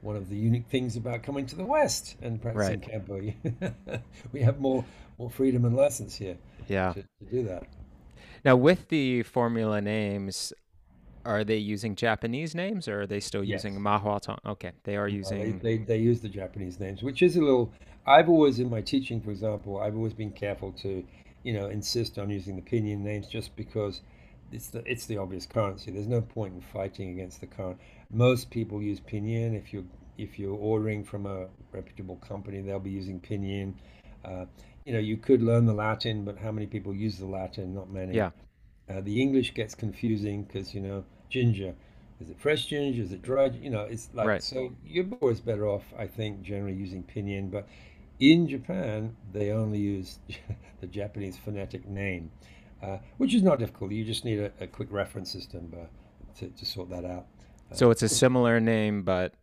one of the unique things about coming to the West and practicing right. Kampo. [LAUGHS] we have more more freedom and lessons here. Yeah. To, to, do that. Now, with the formula names, are they using Japanese names or are they still yes. using Mahuang Tang? Okay, they are using. Uh, they, they, they use the Japanese names, which is a little. I've always, in my teaching, for example, I've always been careful to, you know, insist on using the pinyin names just because it's the it's the obvious currency. There's no point in fighting against the current. Most people use pinyin. If you if you're ordering from a reputable company, they'll be using pinyin. Uh, you know, you could learn the Latin, but how many people use the Latin? Not many. Yeah. Uh, the English gets confusing because you know ginger. Is it fresh ginger? Is it dry? You know, it's like right. so. You're always better off, I think, generally using pinyin. But in Japan, they only use [LAUGHS] the Japanese phonetic name. Uh, which is not difficult. You just need a, a quick reference system uh, to, to sort that out. So it's a similar name, but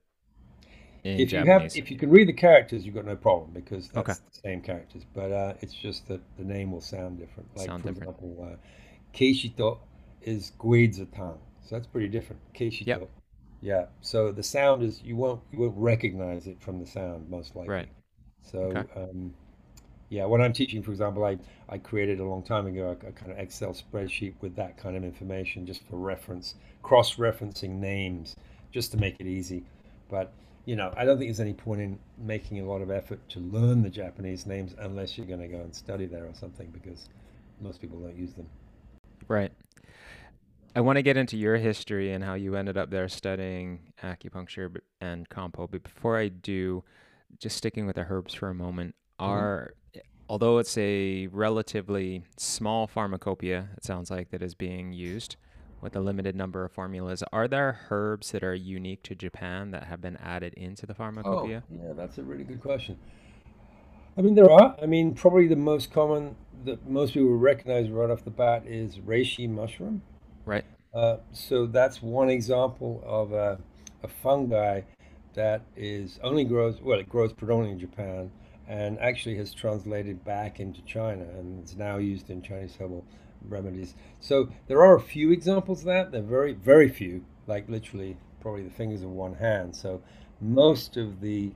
if Japanese. you have, if you can read the characters, you've got no problem because that's okay. the same characters. But uh, it's just that the name will sound different. Like sound for different. example, uh, Keishito is Guizhi Tang, so that's pretty different. Keishito. Yep. Yeah. So the sound is you won't you won't recognize it from the sound most likely. Right. So, Okay. um, yeah, when I'm teaching, for example, I, I created a long time ago a, a kind of Excel spreadsheet with that kind of information just for reference, cross-referencing names, just to make it easy. But, you know, I don't think there's any point in making a lot of effort to learn the Japanese names unless you're going to go and study there or something, because most people don't use them. Right. I want to get into your history and how you ended up there studying acupuncture and kampo. But before I do, just sticking with the herbs for a moment, hmm are although it's a relatively small pharmacopoeia, it sounds like that is being used with a limited number of formulas. Are there herbs that are unique to Japan that have been added into the Oh, pharmacopoeia? yeah, that's a really good question. I mean, there are. I mean, probably the most common that most people recognize right off the bat is reishi mushroom. Right. Uh, so that's one example of a, a fungi that is only grows, well, it grows predominantly in Japan and actually has translated back into China and is now used in Chinese herbal remedies. So there are a few examples of that. They're very, very few, like literally probably the fingers of one hand. So most of the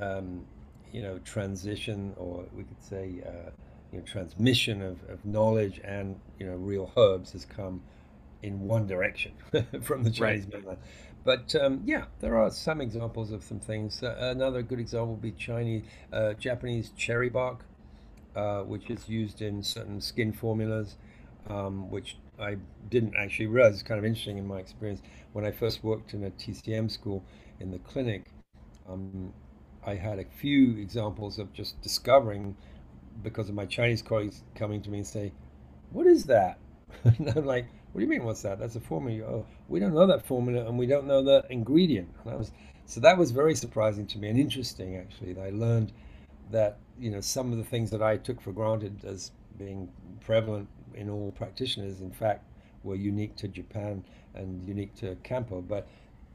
um, you know, transition, or we could say, uh, you know, transmission of, of knowledge and you know, real herbs has come in one direction [LAUGHS] from the Right. Chinese mainland. But um, yeah, there are some examples of some things. Uh, another good example would be Chinese, uh, Japanese cherry bark, uh, which is used in certain skin formulas, um, which I didn't actually realize. It's kind of interesting in my experience. When I first worked in a TCM school in the clinic, um, I had a few examples of just discovering because of my Chinese colleagues coming to me and say, "What is that?" [LAUGHS] And I'm like, "What do you mean? What's that? That's a formula." Oh, we don't know that formula, and we don't know the ingredient. Was so that was very surprising to me and interesting actually. I learned that you know some of the things that I took for granted as being prevalent in all practitioners, in fact, were unique to Japan and unique to Kampo, but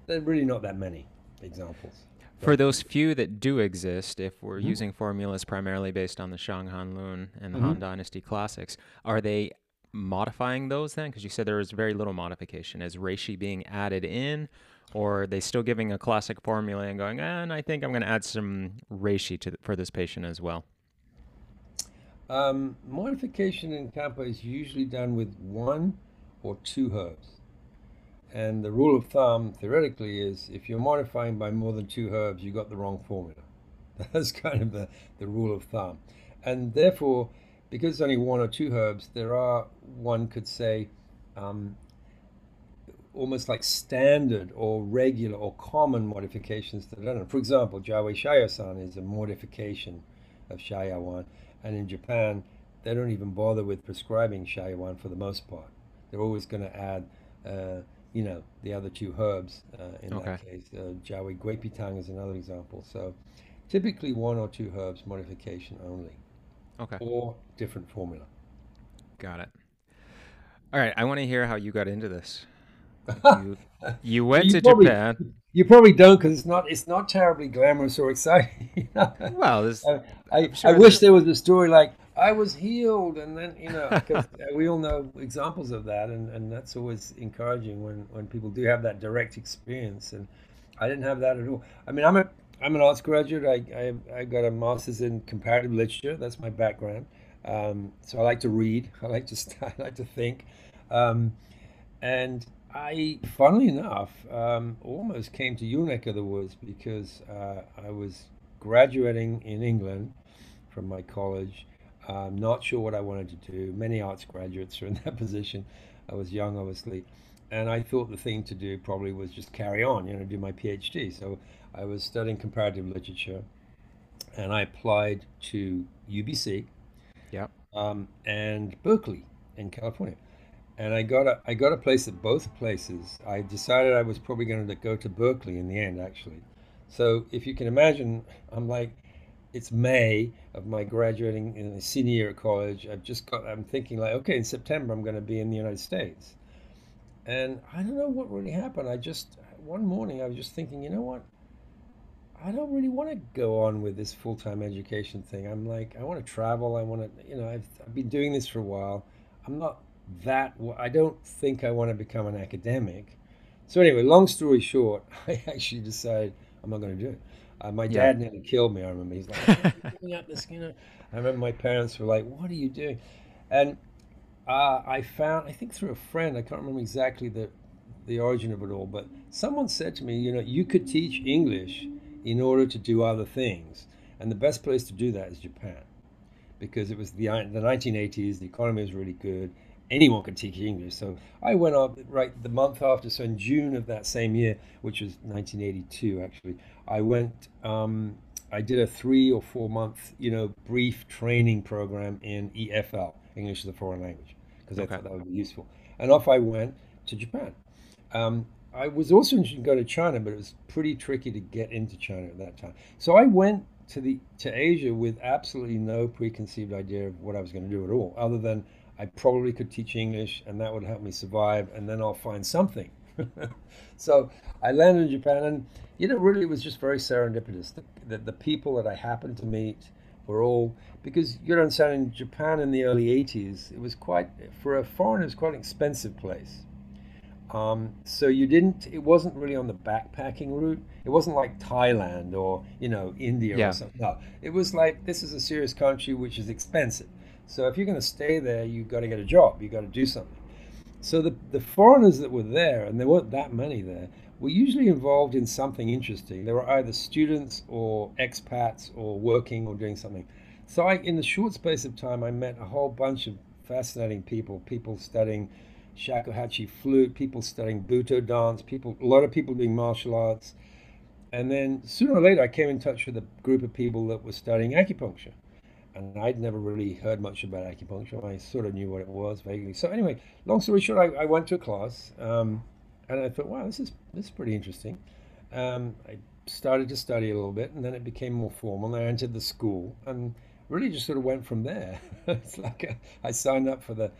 there are really not that many examples. For those few that do exist, if we're Mhm. using formulas primarily based on the Shanghan Lun and the Han Mhm. Dynasty classics, are they modifying those then? Because you said there was very little modification. Is reishi being added in, or are they still giving a classic formula and going, "Ah, and I think I'm going to add some reishi to th- for this patient as well? Um, modification in Kampo is usually done with one or two herbs. And the rule of thumb, theoretically, is if you're modifying by more than two herbs, you got the wrong formula. [LAUGHS] That's kind of the, the rule of thumb. And therefore, because it's only one or two herbs, there are, one could say, um, almost like standard or regular or common modifications that are done. For example, Jiawei Xiaoyao San is a modification of Shaya Xiaoyao Wan, and in Japan, they don't even bother with prescribing Xiaoyao Wan for the most part. They're always going to add, uh, you know, the other two herbs uh, in Okay. that case. Uh, Jiawei Guipi Tang is another example. So typically one or two herbs modification only, Okay. or different formula. Got it. All right. I want to hear how you got into this. You you [LAUGHS] went you to probably Japan. you probably don't because it's not it's not terribly glamorous or exciting. [LAUGHS] Well, I, I I'm I wish there was a story like I was healed, and then you know, because we all know examples of that, and, and that's always encouraging when when people do have that direct experience. And I didn't have that at all. I mean, I'm a I'm an arts graduate. I I, I got a master's in comparative literature. That's my background. Um, so I like to read. [LAUGHS] I like to I like to think. Um, and I, funnily enough, um, almost came to your neck of the woods because uh, I was graduating in England from my college. Um, not sure what I wanted to do. Many arts graduates are in that [LAUGHS] position. I was young, obviously, and I thought the thing to do probably was just carry on, you know, do my PhD. So I was studying comparative literature, and I applied to UBC yep. um, and Berkeley in California. And I got a I got a place at both places. I decided I was probably going to go to Berkeley in the end, actually. So if you can imagine, I'm like, it's May of my graduating in a senior year at college. I've just got. I'm thinking like, okay, in September I'm going to be in the United States. And I don't know what really happened. I just one morning I was just thinking, you know what? I don't really want to go on with this full-time education thing. I'm like, I want to travel. I want to, you know, I've, I've been doing this for a while. I'm not that, I don't think I want to become an academic. So anyway, long story short, [LAUGHS] I actually decided I'm not going to do it. Uh, my Yeah. dad nearly killed me. I remember he's like, "Why are you giving up this, you know. I remember my parents were like, "What are you doing?" And uh, I found, I think through a friend, I can't remember exactly the the origin of it all, but someone said to me, you know, you could teach English in order to do other things, and the best place to do that is Japan because it was the the 1980s. The economy was really good. Anyone could teach English. So I went up right the month after. So in June of that same year, which was 1982, actually, I went. Um, I did a three or four month, you know, brief training program in EFL, English as a foreign language, because I thought that would be useful. And off I went to Japan. Um, I was also interested in going to China, but it was pretty tricky to get into China at that time. So I went to the to Asia with absolutely no preconceived idea of what I was going to do at all, other than I probably could teach English and that would help me survive, and then I'll find something. [LAUGHS] so I landed in Japan, and you know, really, it was just very serendipitous. The, the, the people that I happened to meet were all because you don't understand in Japan in the early 80s, it was quite for a foreigner, it was quite an expensive place. Um, so you didn't. It wasn't really on the backpacking route. It wasn't like Thailand or you know India Yeah. or something. No, it was like this is a serious country which is expensive. So if you're going to stay there, you've got to get a job. You've got to do something. So the the foreigners that were there, and there weren't that many there, were usually involved in something interesting. They were either students or expats or working or doing something. So I, in the short space of time, I met a whole bunch of fascinating people. People studying shakuhachi flute, people studying buto dance, people, a lot of people doing martial arts. And then sooner or later, I came in touch with a group of people that were studying acupuncture. And I'd never really heard much about acupuncture. I sort of knew what it was vaguely. So anyway, long story short, I, I went to a class, um, and I thought, wow, this is this is pretty interesting. Um, I started to study a little bit, and then it became more formal. And I entered the school, and really just sort of went from there. [LAUGHS] it's like a, I signed up for the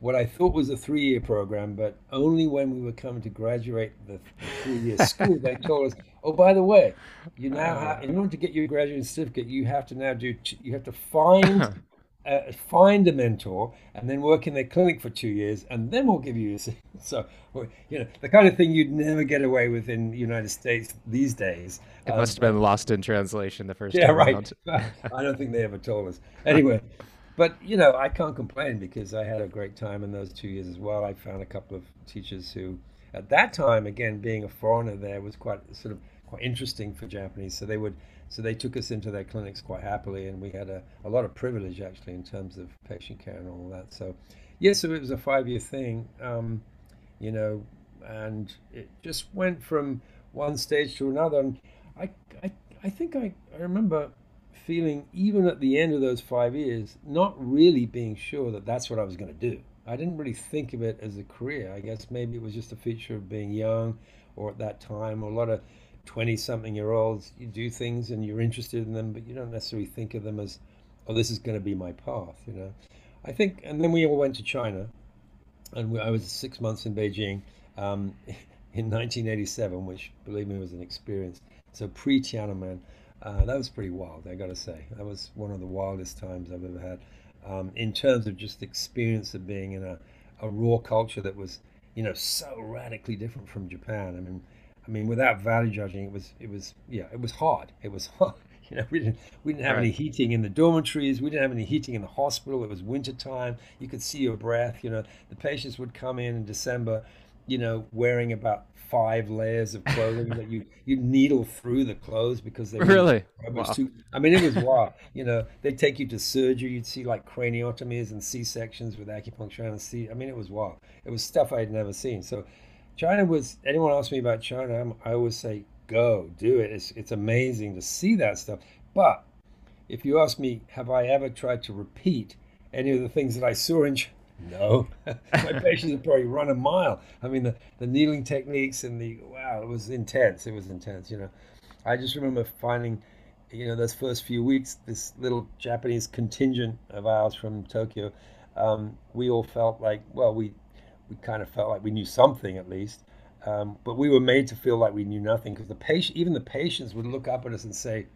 what I thought was a three-year program, but only when we were coming to graduate the, the three-year [LAUGHS] school, they told us, "Oh, by the way, you now have, in order to get your graduate certificate, you have to now do, t- you have to find, [LAUGHS] uh, find a mentor, and then work in their clinic for two years, and then we'll give you a." [LAUGHS] So, you know, the kind of thing you'd never get away with in the United States these days. It Um, must have been lost in translation the first yeah, time right. [LAUGHS] I don't think they ever told us. Anyway, but you know, I can't complain because I had a great time in those two years as well. I found a couple of teachers who, at that time, again, being a foreigner there was quite sort of quite interesting for Japanese. So they would, so they took us into their clinics quite happily, and we had a, a lot of privilege actually in terms of patient care and all that. So, yeah, so it was a five-year thing, um, you know, and it just went from one stage to another. And I, I, I think I, I remember feeling even at the end of those five years not really being sure that that's what I was going to do. I didn't really think of it as a career. I guess maybe it was just a feature of being young or at that time. or A lot of 20 something year olds, you do things and you're interested in them, but you don't necessarily think of them as, oh, this is going to be my path, you know. I think, and then we all went to China, and we, I was six months in Beijing um, [LAUGHS] in 1987, which, believe me, was an experience. So pre Tiananmen, uh, that was pretty wild. I got to say, that was one of the wildest times I've ever had, um, in terms of just experience of being in a, a raw culture that was, you know, so radically different from Japan. I mean, I mean, without value judging, it was, it was, yeah, it was hard. It was [LAUGHS] hard. You know, we didn't, we didn't have any heating in the dormitories. We didn't have any heating in the hospital. It was winter time. You could see your breath. You know, the patients would come in in December, you know, wearing about five layers of clothing that you [LAUGHS] you needle through the clothes because they Really? Wow. too. I mean, it was wild. You know, they'd take you to surgery. You'd see like craniotomies and C sections with acupuncture anesthesia. I mean, it was wild. It was stuff I'd never seen. So, China was. Anyone asks me about China, I'm, I always say, go do it. It's it's amazing to see that stuff. But if you ask me, have I ever tried to repeat any of the things that I saw in? Ch- No, [LAUGHS] my patients have probably run a mile. I mean, the, the needling techniques and the wow, it was intense. It was intense. You know, I just remember finding, you know, those first few weeks, this little Japanese contingent of ours from Tokyo, um, we all felt like, well, we we kind of felt like we knew something at least. Um, but we were made to feel like we knew nothing because the patient, even the patients, would look up at us and say,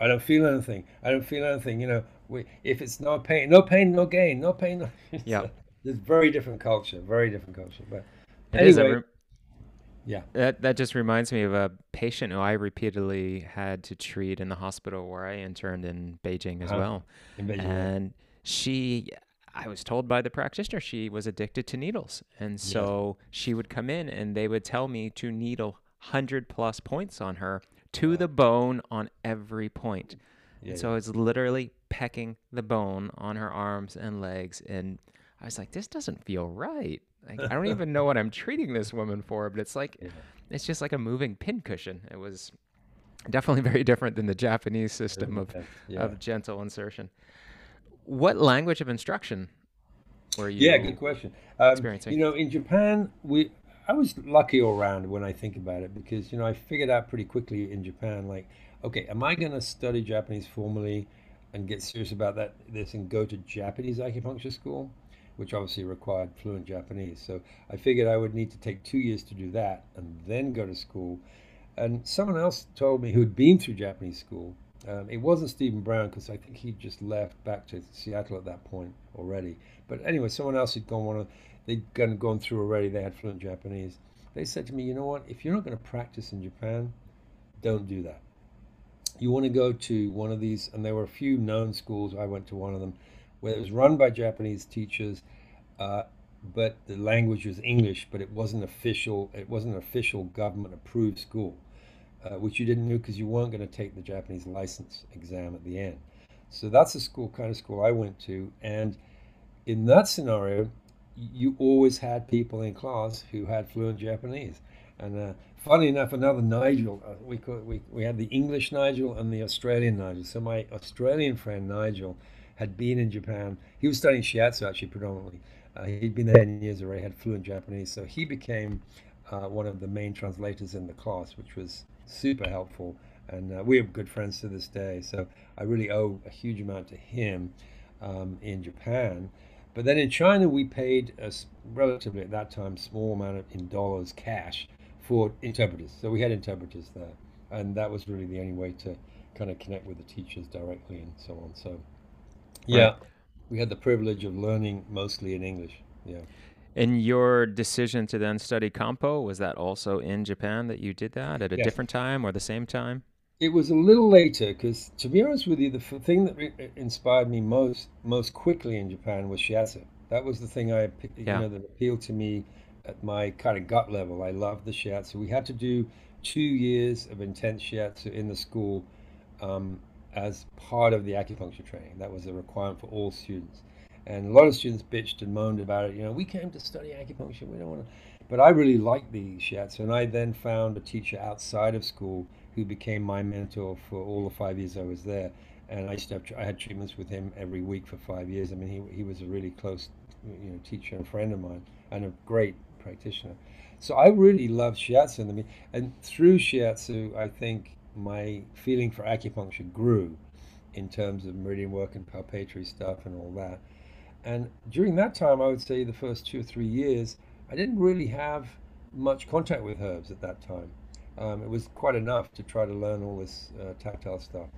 I don't feel anything. I don't feel anything. You know, we, if it's no pain, no pain, no gain, no pain. No, [LAUGHS] Yeah. a- it's very different culture, very different culture. But It is. I anyway, rem- Yeah. That that just reminds me of a patient who I repeatedly had to treat in the hospital where I interned in Beijing as Uh-huh. well. In Beijing. And she I was told by the practitioner she was addicted to needles. And so she would come in and they would tell me to needle 100 plus points on her to the bone on every point. Yeah, and so I was literally pecking the bone on her arms and legs. And I was like, this doesn't feel right. Like, I don't [LAUGHS] even know what I'm treating this woman for, but it's like, Yeah. it's just like a moving pincushion. It was definitely [LAUGHS] very different than the Japanese system of, yeah. of gentle insertion. What language of instruction were you? Yeah, good question. Um, experiencing? you know, in Japan, we I was lucky all around when I think about it because you know I figured out pretty quickly in Japan, like, okay, am I going to study Japanese formally and get serious about that this and go to Japanese acupuncture school, which obviously required fluent Japanese. So I figured I would need to take two years to do that and then go to school. And someone else told me who'd been through Japanese school. Um, it wasn't Stephen Brown because I think he just left back to Seattle at that point already. But anyway, someone else had gone one of they'd gone, gone through already. They had fluent Japanese. They said to me, you know what? If you're not going to practice in Japan, don't do that. You want to go to one of these, and there were a few known schools. I went to one of them where it was run by Japanese teachers, uh, but the language was English, but it wasn't official. It wasn't an official government approved school, uh, which you didn't do because you weren't going to take the Japanese license exam at the end. So that's the school kind of school I went to, and in that scenario, you always had people in class who had fluent Japanese. And uh, funny enough, another Nigel, uh, we, call, we, we had the English Nigel and the Australian Nigel. So my Australian friend Nigel had been in Japan. He was studying shiatsu actually predominantly. Uh, he'd been there 10 years already, had fluent Japanese. So he became uh, one of the main translators in the class, which was super helpful. And uh, we're good friends to this day. So I really owe a huge amount to him um, in Japan. But then in China, we paid a relatively at that time small amount of, in dollars cash for interpreters. So we had interpreters there, and that was really the only way to kind of connect with the teachers directly and so on. So, yeah, Right. we had the privilege of learning mostly in English. Yeah. And your decision to then study Kampo, was that also in Japan that you did that at a Yes. different time or the same time? It was a little later because, to be honest with you, the f- thing that re- inspired me most most quickly in Japan was shiatsu. That was the thing I, you Yeah. know, that appealed to me at my kind of gut level. I loved the shiatsu. We had to do two years of intense shiatsu in the school um, as part of the acupuncture training. That was a requirement for all students. And a lot of students bitched and moaned about it. You know, we came to study acupuncture. We don't want to. But I really liked the shiatsu, and I then found a teacher outside of school who became my mentor for all the five years I was there. And I used to have, I had treatments with him every week for five years. I mean, he, he was a really close, you know, teacher and friend of mine, and a great practitioner. So I really loved shiatsu, and, and through shiatsu, I think my feeling for acupuncture grew in terms of meridian work and palpatory stuff and all that. And during that time, I would say the first two or three years, I didn't really have much contact with herbs at that time. Um, it was quite enough to try to learn all this uh, tactile stuff.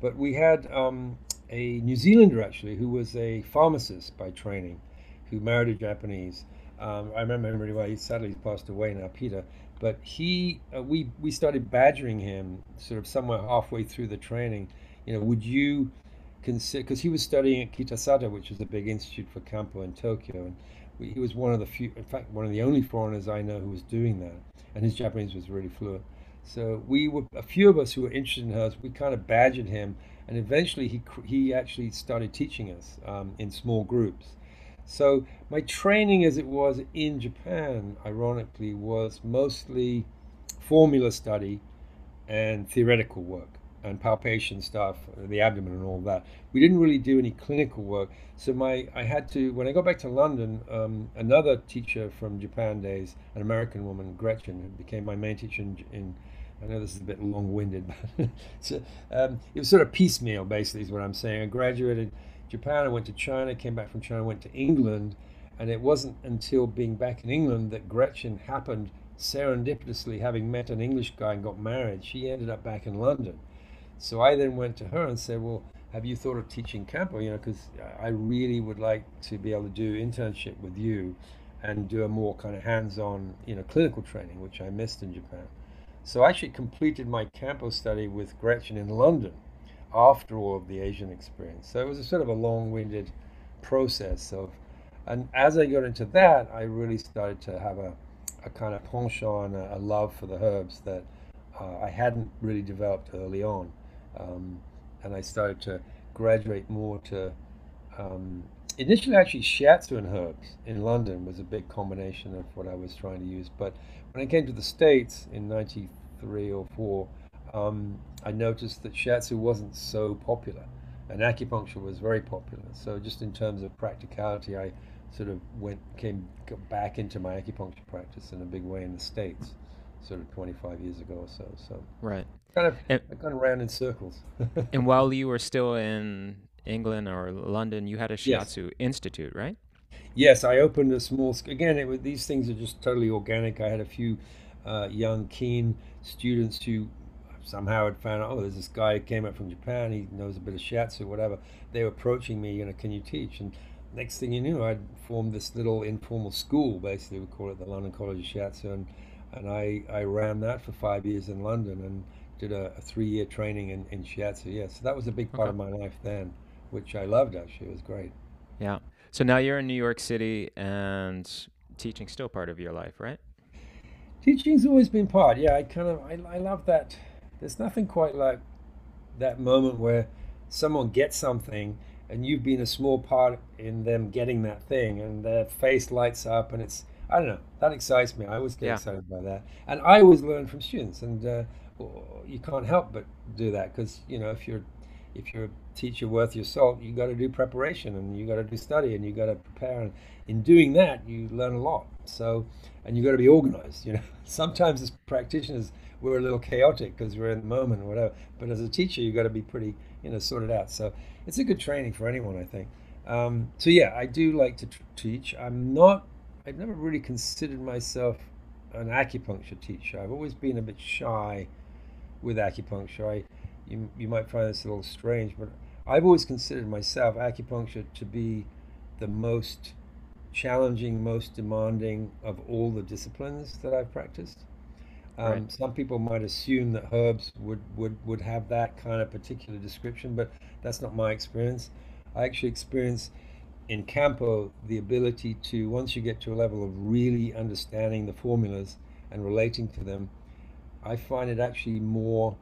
But we had um, a New Zealander actually who was a pharmacist by training, who married a Japanese. Um, I remember him really well. He sadly he's passed away now, Peter. But he, uh, we we started badgering him sort of somewhere halfway through the training. You know, would you Because he was studying at Kitasato, which is a big institute for Kampo in Tokyo, and we, he was one of the few, in fact, one of the only foreigners I know who was doing that, and his Japanese was really fluent. So we were a few of us who were interested in hers. We kind of badgered him, and eventually he he actually started teaching us um, in small groups. So my training, as it was in Japan, ironically, was mostly formula study and theoretical work and palpation stuff, the abdomen and all that. We didn't really do any clinical work. So my I had to when I got back to London, um, another teacher from Japan days, an American woman, Gretchen, who became my main teacher in. in I know this is a bit long-winded, [LAUGHS] but so, um, it was sort of piecemeal, basically, is what I'm saying. I graduated Japan, I went to China, came back from China, went to England, and it wasn't until being back in England that Gretchen happened serendipitously, having met an English guy and got married. She ended up back in London. So I then went to her and said, "Well, have you thought of teaching Kampo? You know, because I really would like to be able to do internship with you, and do a more kind of hands-on, you know, clinical training, which I missed in Japan. So I actually completed my kampo study with Gretchen in London after all of the Asian experience. So it was a sort of a long-winded process of, and as I got into that, I really started to have a, a kind of penchant, a, a love for the herbs that uh, I hadn't really developed early on. Um, and I started to graduate more to um, initially actually shiatsu and herbs in London was a big combination of what I was trying to use. But when I came to the States in 93 or 4, um, I noticed that shiatsu wasn't so popular and acupuncture was very popular. So just in terms of practicality, I sort of went came back into my acupuncture practice in a big way in the States sort of 25 years ago or so. So right, kind of and, kind of ran in circles. [LAUGHS] and while you were still in England or London, you had a shiatsu yes. institute, right? Yes, I opened a small. Again, it was, these things are just totally organic. I had a few uh, young, keen students who somehow had found out, oh, there's this guy who came up from Japan. He knows a bit of shiatsu, whatever. They were approaching me, you know, can you teach? And next thing you knew, I'd formed this little informal school, basically, we call it the London College of Shiatsu, and and I, I ran that for five years in London and did a, a three year training in, in shiatsu. Yeah, so that was a big part okay. of my life then, which I loved actually. It was great. Yeah. So now you're in New York City and teaching still part of your life, right? Teaching's always been part. Yeah, I kind of I, I love that. There's nothing quite like that moment where someone gets something and you've been a small part in them getting that thing and their face lights up and it's I don't know. That excites me. I always get yeah. excited by that, and I always learn from students, and uh, you can't help but do that because you know if you're if you're a teacher worth your salt, you got to do preparation and you got to do study and you got to prepare. And in doing that, you learn a lot. So, and you got to be organized. You know, [LAUGHS] sometimes as practitioners, we're a little chaotic because we're in the moment or whatever. But as a teacher, you got to be pretty, you know, sorted out. So it's a good training for anyone, I think. Um, so yeah, I do like to t- teach. I'm not I've never really considered myself an acupuncture teacher. I've always been a bit shy with acupuncture. I, you, you might find this a little strange, but I've always considered myself acupuncture to be the most challenging, most demanding of all the disciplines that I've practiced. Um, right. Some people might assume that herbs would, would, would have that kind of particular description, but that's not my experience. I actually experience in Kampo the ability to, once you get to a level of really understanding the formulas and relating to them, I find it actually more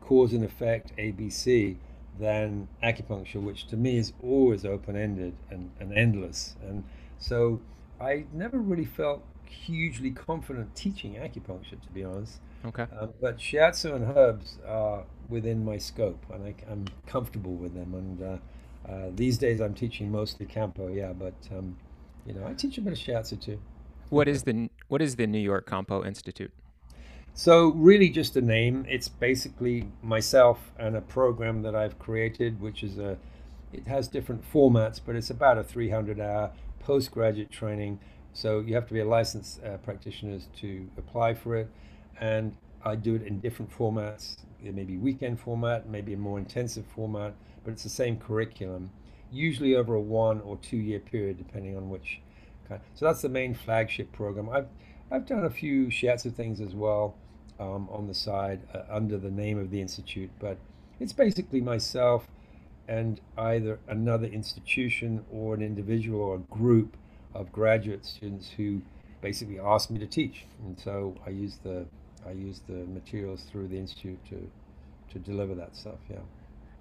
cause and effect ABC than acupuncture, which to me is always open ended and, and endless. And so I never really felt hugely confident teaching acupuncture, to be honest. Okay. Um, but shiatsu and herbs are within my scope, and I, am comfortable with them. And uh, uh, these days, I'm teaching mostly Kampo, yeah, but um, you know, I teach a bit of Shiatsu too. What is the What is the New York Kampo Institute? So really, just a name. It's basically myself and a program that I've created, which is a. It has different formats, but it's about a 300-hour postgraduate training. So you have to be a licensed uh, practitioner to apply for it, and I do it in different formats. It may be weekend format, maybe a more intensive format but it's the same curriculum, usually over a one or two year period, depending on which kind. So that's the main flagship program. I've I've done a few shiatsu things as well um, on the side uh, under the name of the institute, but it's basically myself and either another institution or an individual or a group of graduate students who basically ask me to teach, and so I use the I use the materials through the institute to to deliver that stuff. Yeah.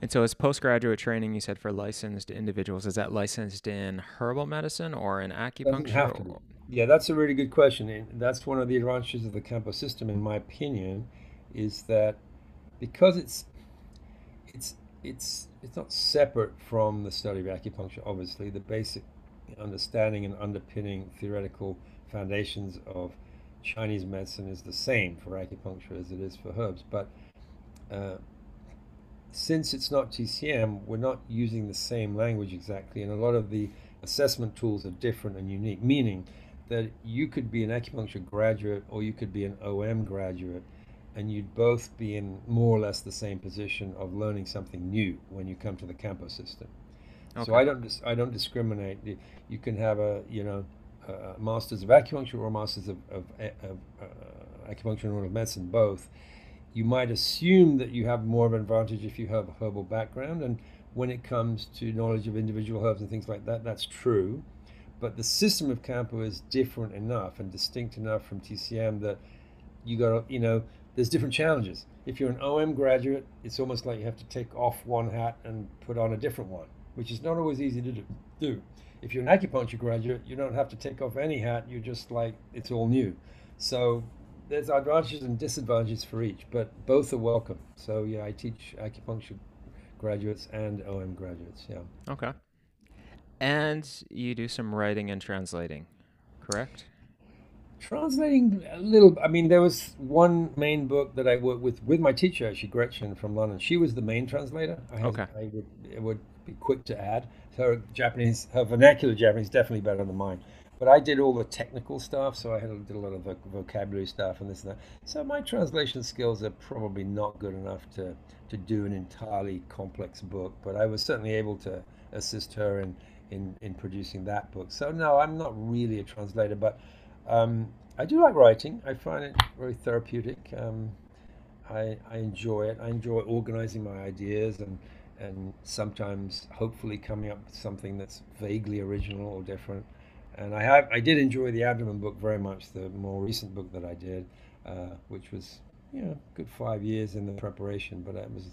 And so, as postgraduate training, you said for licensed individuals, is that licensed in herbal medicine or in acupuncture? Yeah, that's a really good question. And that's one of the advantages of the Kampo system, in my opinion, is that because it's it's it's it's not separate from the study of acupuncture. Obviously, the basic understanding and underpinning theoretical foundations of Chinese medicine is the same for acupuncture as it is for herbs, but uh, since it's not TCM, we're not using the same language exactly, and a lot of the assessment tools are different and unique, meaning that you could be an acupuncture graduate or you could be an OM graduate, and you'd both be in more or less the same position of learning something new when you come to the Kampo system. Okay. So I don't dis- I don't discriminate. You can have a you know uh, masters of acupuncture or masters of, of, of uh, acupuncture and of medicine, both, you might assume that you have more of an advantage if you have a herbal background. And when it comes to knowledge of individual herbs and things like that, that's true. But the system of Kampo is different enough and distinct enough from TCM that you got to, you know, there's different challenges. If you're an OM graduate, it's almost like you have to take off one hat and put on a different one, which is not always easy to do. If you're an acupuncture graduate, you don't have to take off any hat. You're just like, it's all new. So there's advantages and disadvantages for each, but both are welcome. So yeah, I teach acupuncture graduates and OM graduates. Yeah. Okay. And you do some writing and translating, correct? Translating a little. I mean, there was one main book that I worked with with my teacher, actually Gretchen from London. She was the main translator. I had, okay. I would, it would be quick to add. Her Japanese, her vernacular Japanese, definitely better than mine. But I did all the technical stuff, so I had, did a lot of vocabulary stuff and this and that. So my translation skills are probably not good enough to, to do an entirely complex book, but I was certainly able to assist her in, in, in producing that book. So no, I'm not really a translator, but um, I do like writing. I find it very therapeutic. Um, I, I enjoy it. I enjoy organizing my ideas and and sometimes hopefully coming up with something that's vaguely original or different and I have I did enjoy the abdomen book very much, the more recent book that I did, uh, which was you know good five years in the preparation, but it was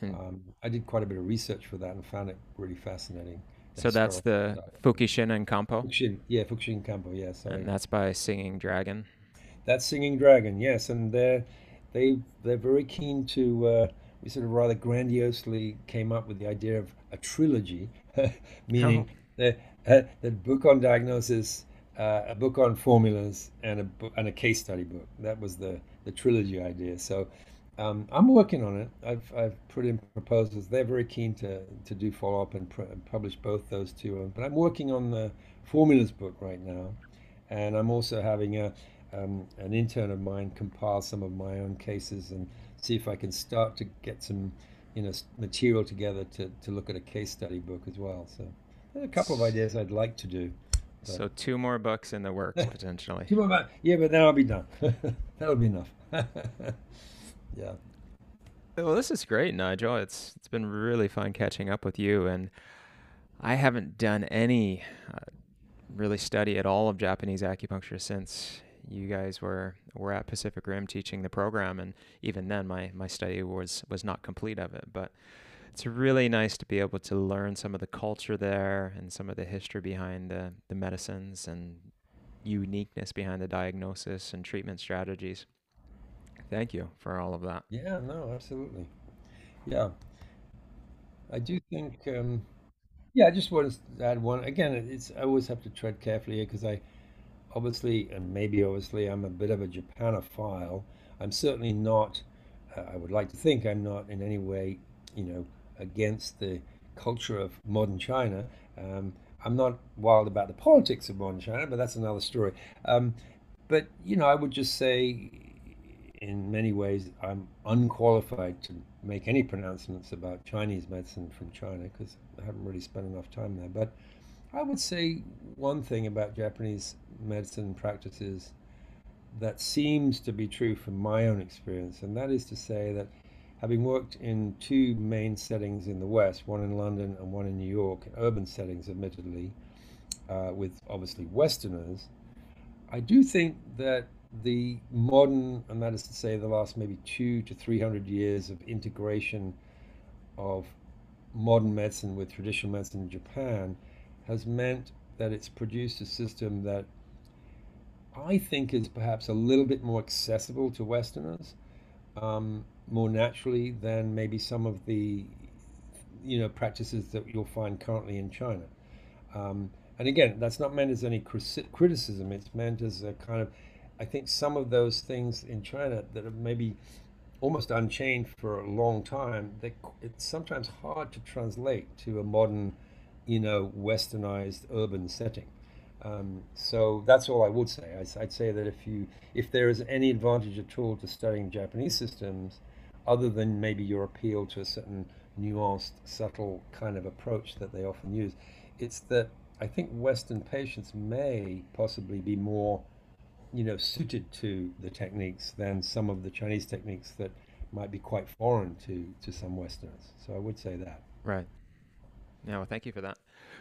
hmm. um, I did quite a bit of research for that and found it really fascinating. So that's the Fukushin and Kampo. Fukushin, yeah, Fukushin Kampo, yes. And that's by Singing Dragon. That's Singing Dragon, yes, and they're they they're very keen to. Uh, we sort of rather grandiosely came up with the idea of a trilogy, [LAUGHS] meaning oh. that the book on diagnosis, uh, a book on formulas, and a book, and a case study book. That was the the trilogy idea. So um, I'm working on it. I've I've put in proposals. They're very keen to to do follow up and pr- publish both those two. But I'm working on the formulas book right now, and I'm also having a um, an intern of mine compile some of my own cases and see if I can start to get some you know material together to, to look at a case study book as well. So a couple of ideas I'd like to do. But. So two more books in the works [LAUGHS] potentially. two more books. Yeah, but then I'll be done. [LAUGHS] That'll be enough. [LAUGHS] yeah. Well, this is great, Nigel. It's it's been really fun catching up with you, and I haven't done any uh, really study at all of Japanese acupuncture since you guys were were at Pacific Rim teaching the program, and even then, my my study was was not complete of it, but it's really nice to be able to learn some of the culture there and some of the history behind the, the medicines and uniqueness behind the diagnosis and treatment strategies. Thank you for all of that. Yeah, no, absolutely. Yeah. I do think, um, yeah, I just want to add one. Again, it's I always have to tread carefully here because I obviously, and maybe obviously, I'm a bit of a Japanophile. I'm certainly not, uh, I would like to think I'm not in any way, you know, against the culture of modern China. Um, I'm not wild about the politics of modern China, but that's another story. Um, but you know, I would just say, in many ways, I'm unqualified to make any pronouncements about Chinese medicine from China because I haven't really spent enough time there. But I would say one thing about Japanese medicine practices that seems to be true from my own experience, and that is to say that having worked in two main settings in the West, one in London and one in New York, urban settings, admittedly, uh, with obviously Westerners, I do think that the modern, and that is to say, the last maybe two to three hundred years of integration of modern medicine with traditional medicine in Japan has meant that it's produced a system that I think is perhaps a little bit more accessible to Westerners. Um, more naturally than maybe some of the you know practices that you'll find currently in China. Um, and again, that's not meant as any criticism. It's meant as a kind of, I think some of those things in China that are maybe almost unchanged for a long time, they, it's sometimes hard to translate to a modern, you know, westernized urban setting. Um, so that's all I would say. I, would say that if you, if there is any advantage at all to studying Japanese systems, other than maybe your appeal to a certain nuanced, subtle kind of approach that they often use. It's that I think Western patients may possibly be more, you know, suited to the techniques than some of the Chinese techniques that might be quite foreign to, to some Westerners. So I would say that. Right. Yeah, well, thank you for that.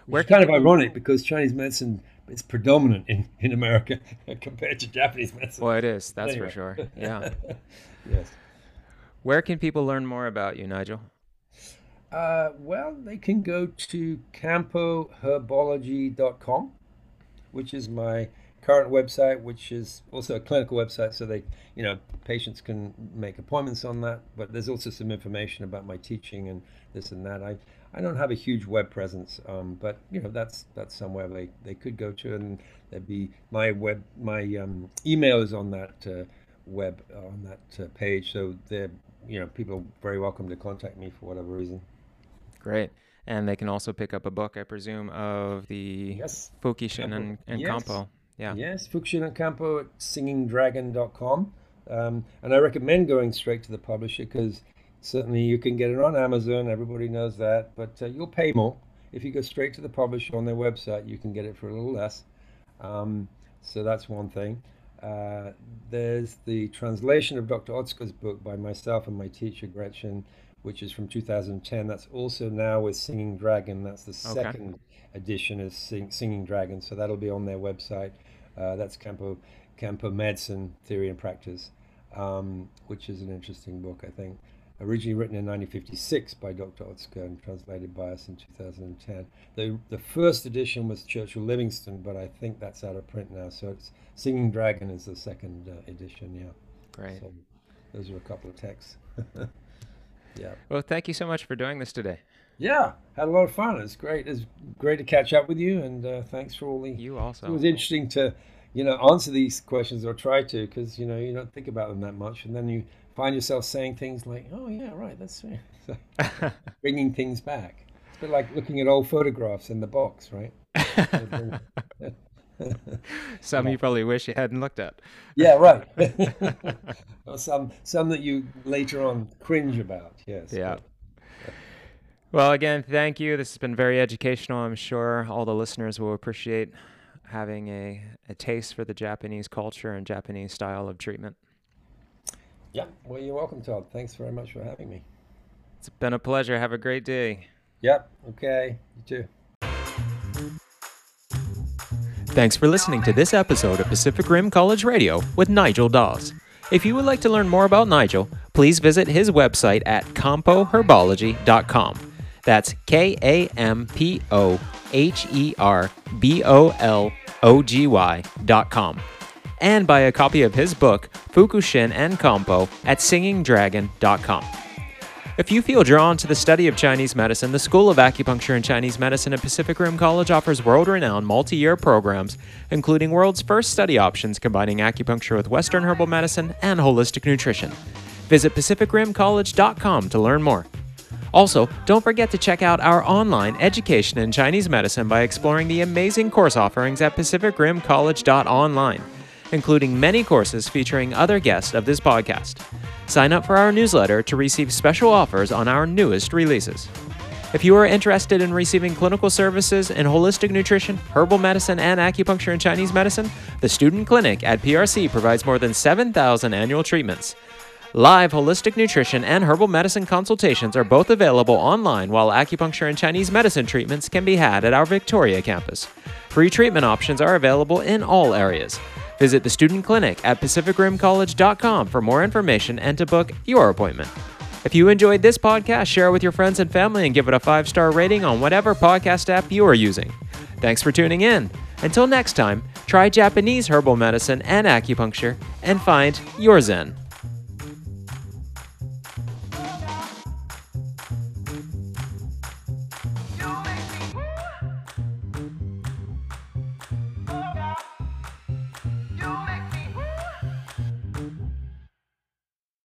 Where kind of ironic because Chinese medicine is predominant in, in America [LAUGHS] compared to Japanese medicine. Well, it is, that's anyway. for sure. [LAUGHS] Yeah. yes. Where can people learn more about you, Nigel? Uh, well, they can go to kampoherbology.com, which is my current website, which is also a clinical website, so they, you know, patients can make appointments on that. But there's also some information about my teaching and this and that. I, I don't have a huge web presence, um, but you know, that's that's somewhere they, they could go to, and there'd be my web, my um, email is on that uh, web on that uh, page, so they're, you know, people are very welcome to contact me for whatever reason. Great. And they can also pick up a book, I presume, of the yes. Fukushin and, and yes. Kampo. Yeah. Yes, Fukushin and Kampo at singingdragon.com. Um, and I recommend going straight to the publisher because certainly you can get it on Amazon. Everybody knows that. But uh, you'll pay more. If you go straight to the publisher on their website, you can get it for a little less. Um, so that's one thing. Uh, there's the translation of Dr. Otsuka's book by myself and my teacher, Gretchen which is from 2010. That's also now with Singing Dragon. That's the okay. second edition of Sing, Singing Dragon. So that'll be on their website. Uh, that's Kampo, Kampo Medicine Theory and Practice, um, which is an interesting book, I think. Originally written in 1956 by Dr. Otsuka and translated by us in 2010. The, the first edition was Churchill Livingstone, but I think that's out of print now. So it's Singing Dragon is the second uh, edition, yeah. Great. So those are a couple of texts. [LAUGHS] Yeah. Well, thank you so much for doing this today. Yeah, had a lot of fun. It's great. It's great to catch up with you, and uh, thanks for all the. You also. It was interesting to, you know, answer these questions or try to, because you know you don't think about them that much, and then you find yourself saying things like, "Oh yeah, right, that's right." [LAUGHS] So, [LAUGHS] bringing things back. It's a bit like looking at old photographs in the box, right? [LAUGHS] some you probably wish you hadn't looked at. Yeah, right. or some some that you later on cringe about. Yes. Yeah. Well, again, thank you. This has been very educational. I'm sure all the listeners will appreciate having a, a taste for the Japanese culture and Japanese style of treatment. Yeah. Well, you're welcome, Todd. Thanks very much for having me. It's been a pleasure. Have a great day. Yep. Okay. You too. Thanks for listening to this episode of Pacific Rim College Radio with Nigel Dawes. If you would like to learn more about Nigel, please visit his website at kampoherbology.com. That's K A M P O H E R B O L O G Y.com. And buy a copy of his book, Fukushin and Kampo, at singingdragon.com. If you feel drawn to the study of Chinese medicine, the School of Acupuncture and Chinese Medicine at Pacific Rim College offers world renowned multi year programs, including world's first study options combining acupuncture with Western herbal medicine and holistic nutrition. Visit PacificRimCollege.com to learn more. Also, don't forget to check out our online education in Chinese medicine by exploring the amazing course offerings at PacificRimCollege.online including many courses featuring other guests of this podcast. Sign up for our newsletter to receive special offers on our newest releases. If you are interested in receiving clinical services in holistic nutrition, herbal medicine, and acupuncture and Chinese medicine, the Student Clinic at PRC provides more than 7,000 annual treatments. Live holistic nutrition and herbal medicine consultations are both available online, while acupuncture and Chinese medicine treatments can be had at our Victoria campus. Free treatment options are available in all areas. Visit the Student Clinic at PacificRimCollege.com for more information and to book your appointment. If you enjoyed this podcast, share it with your friends and family and give it a five star rating on whatever podcast app you are using. Thanks for tuning in. Until next time, try Japanese herbal medicine and acupuncture and find your Zen.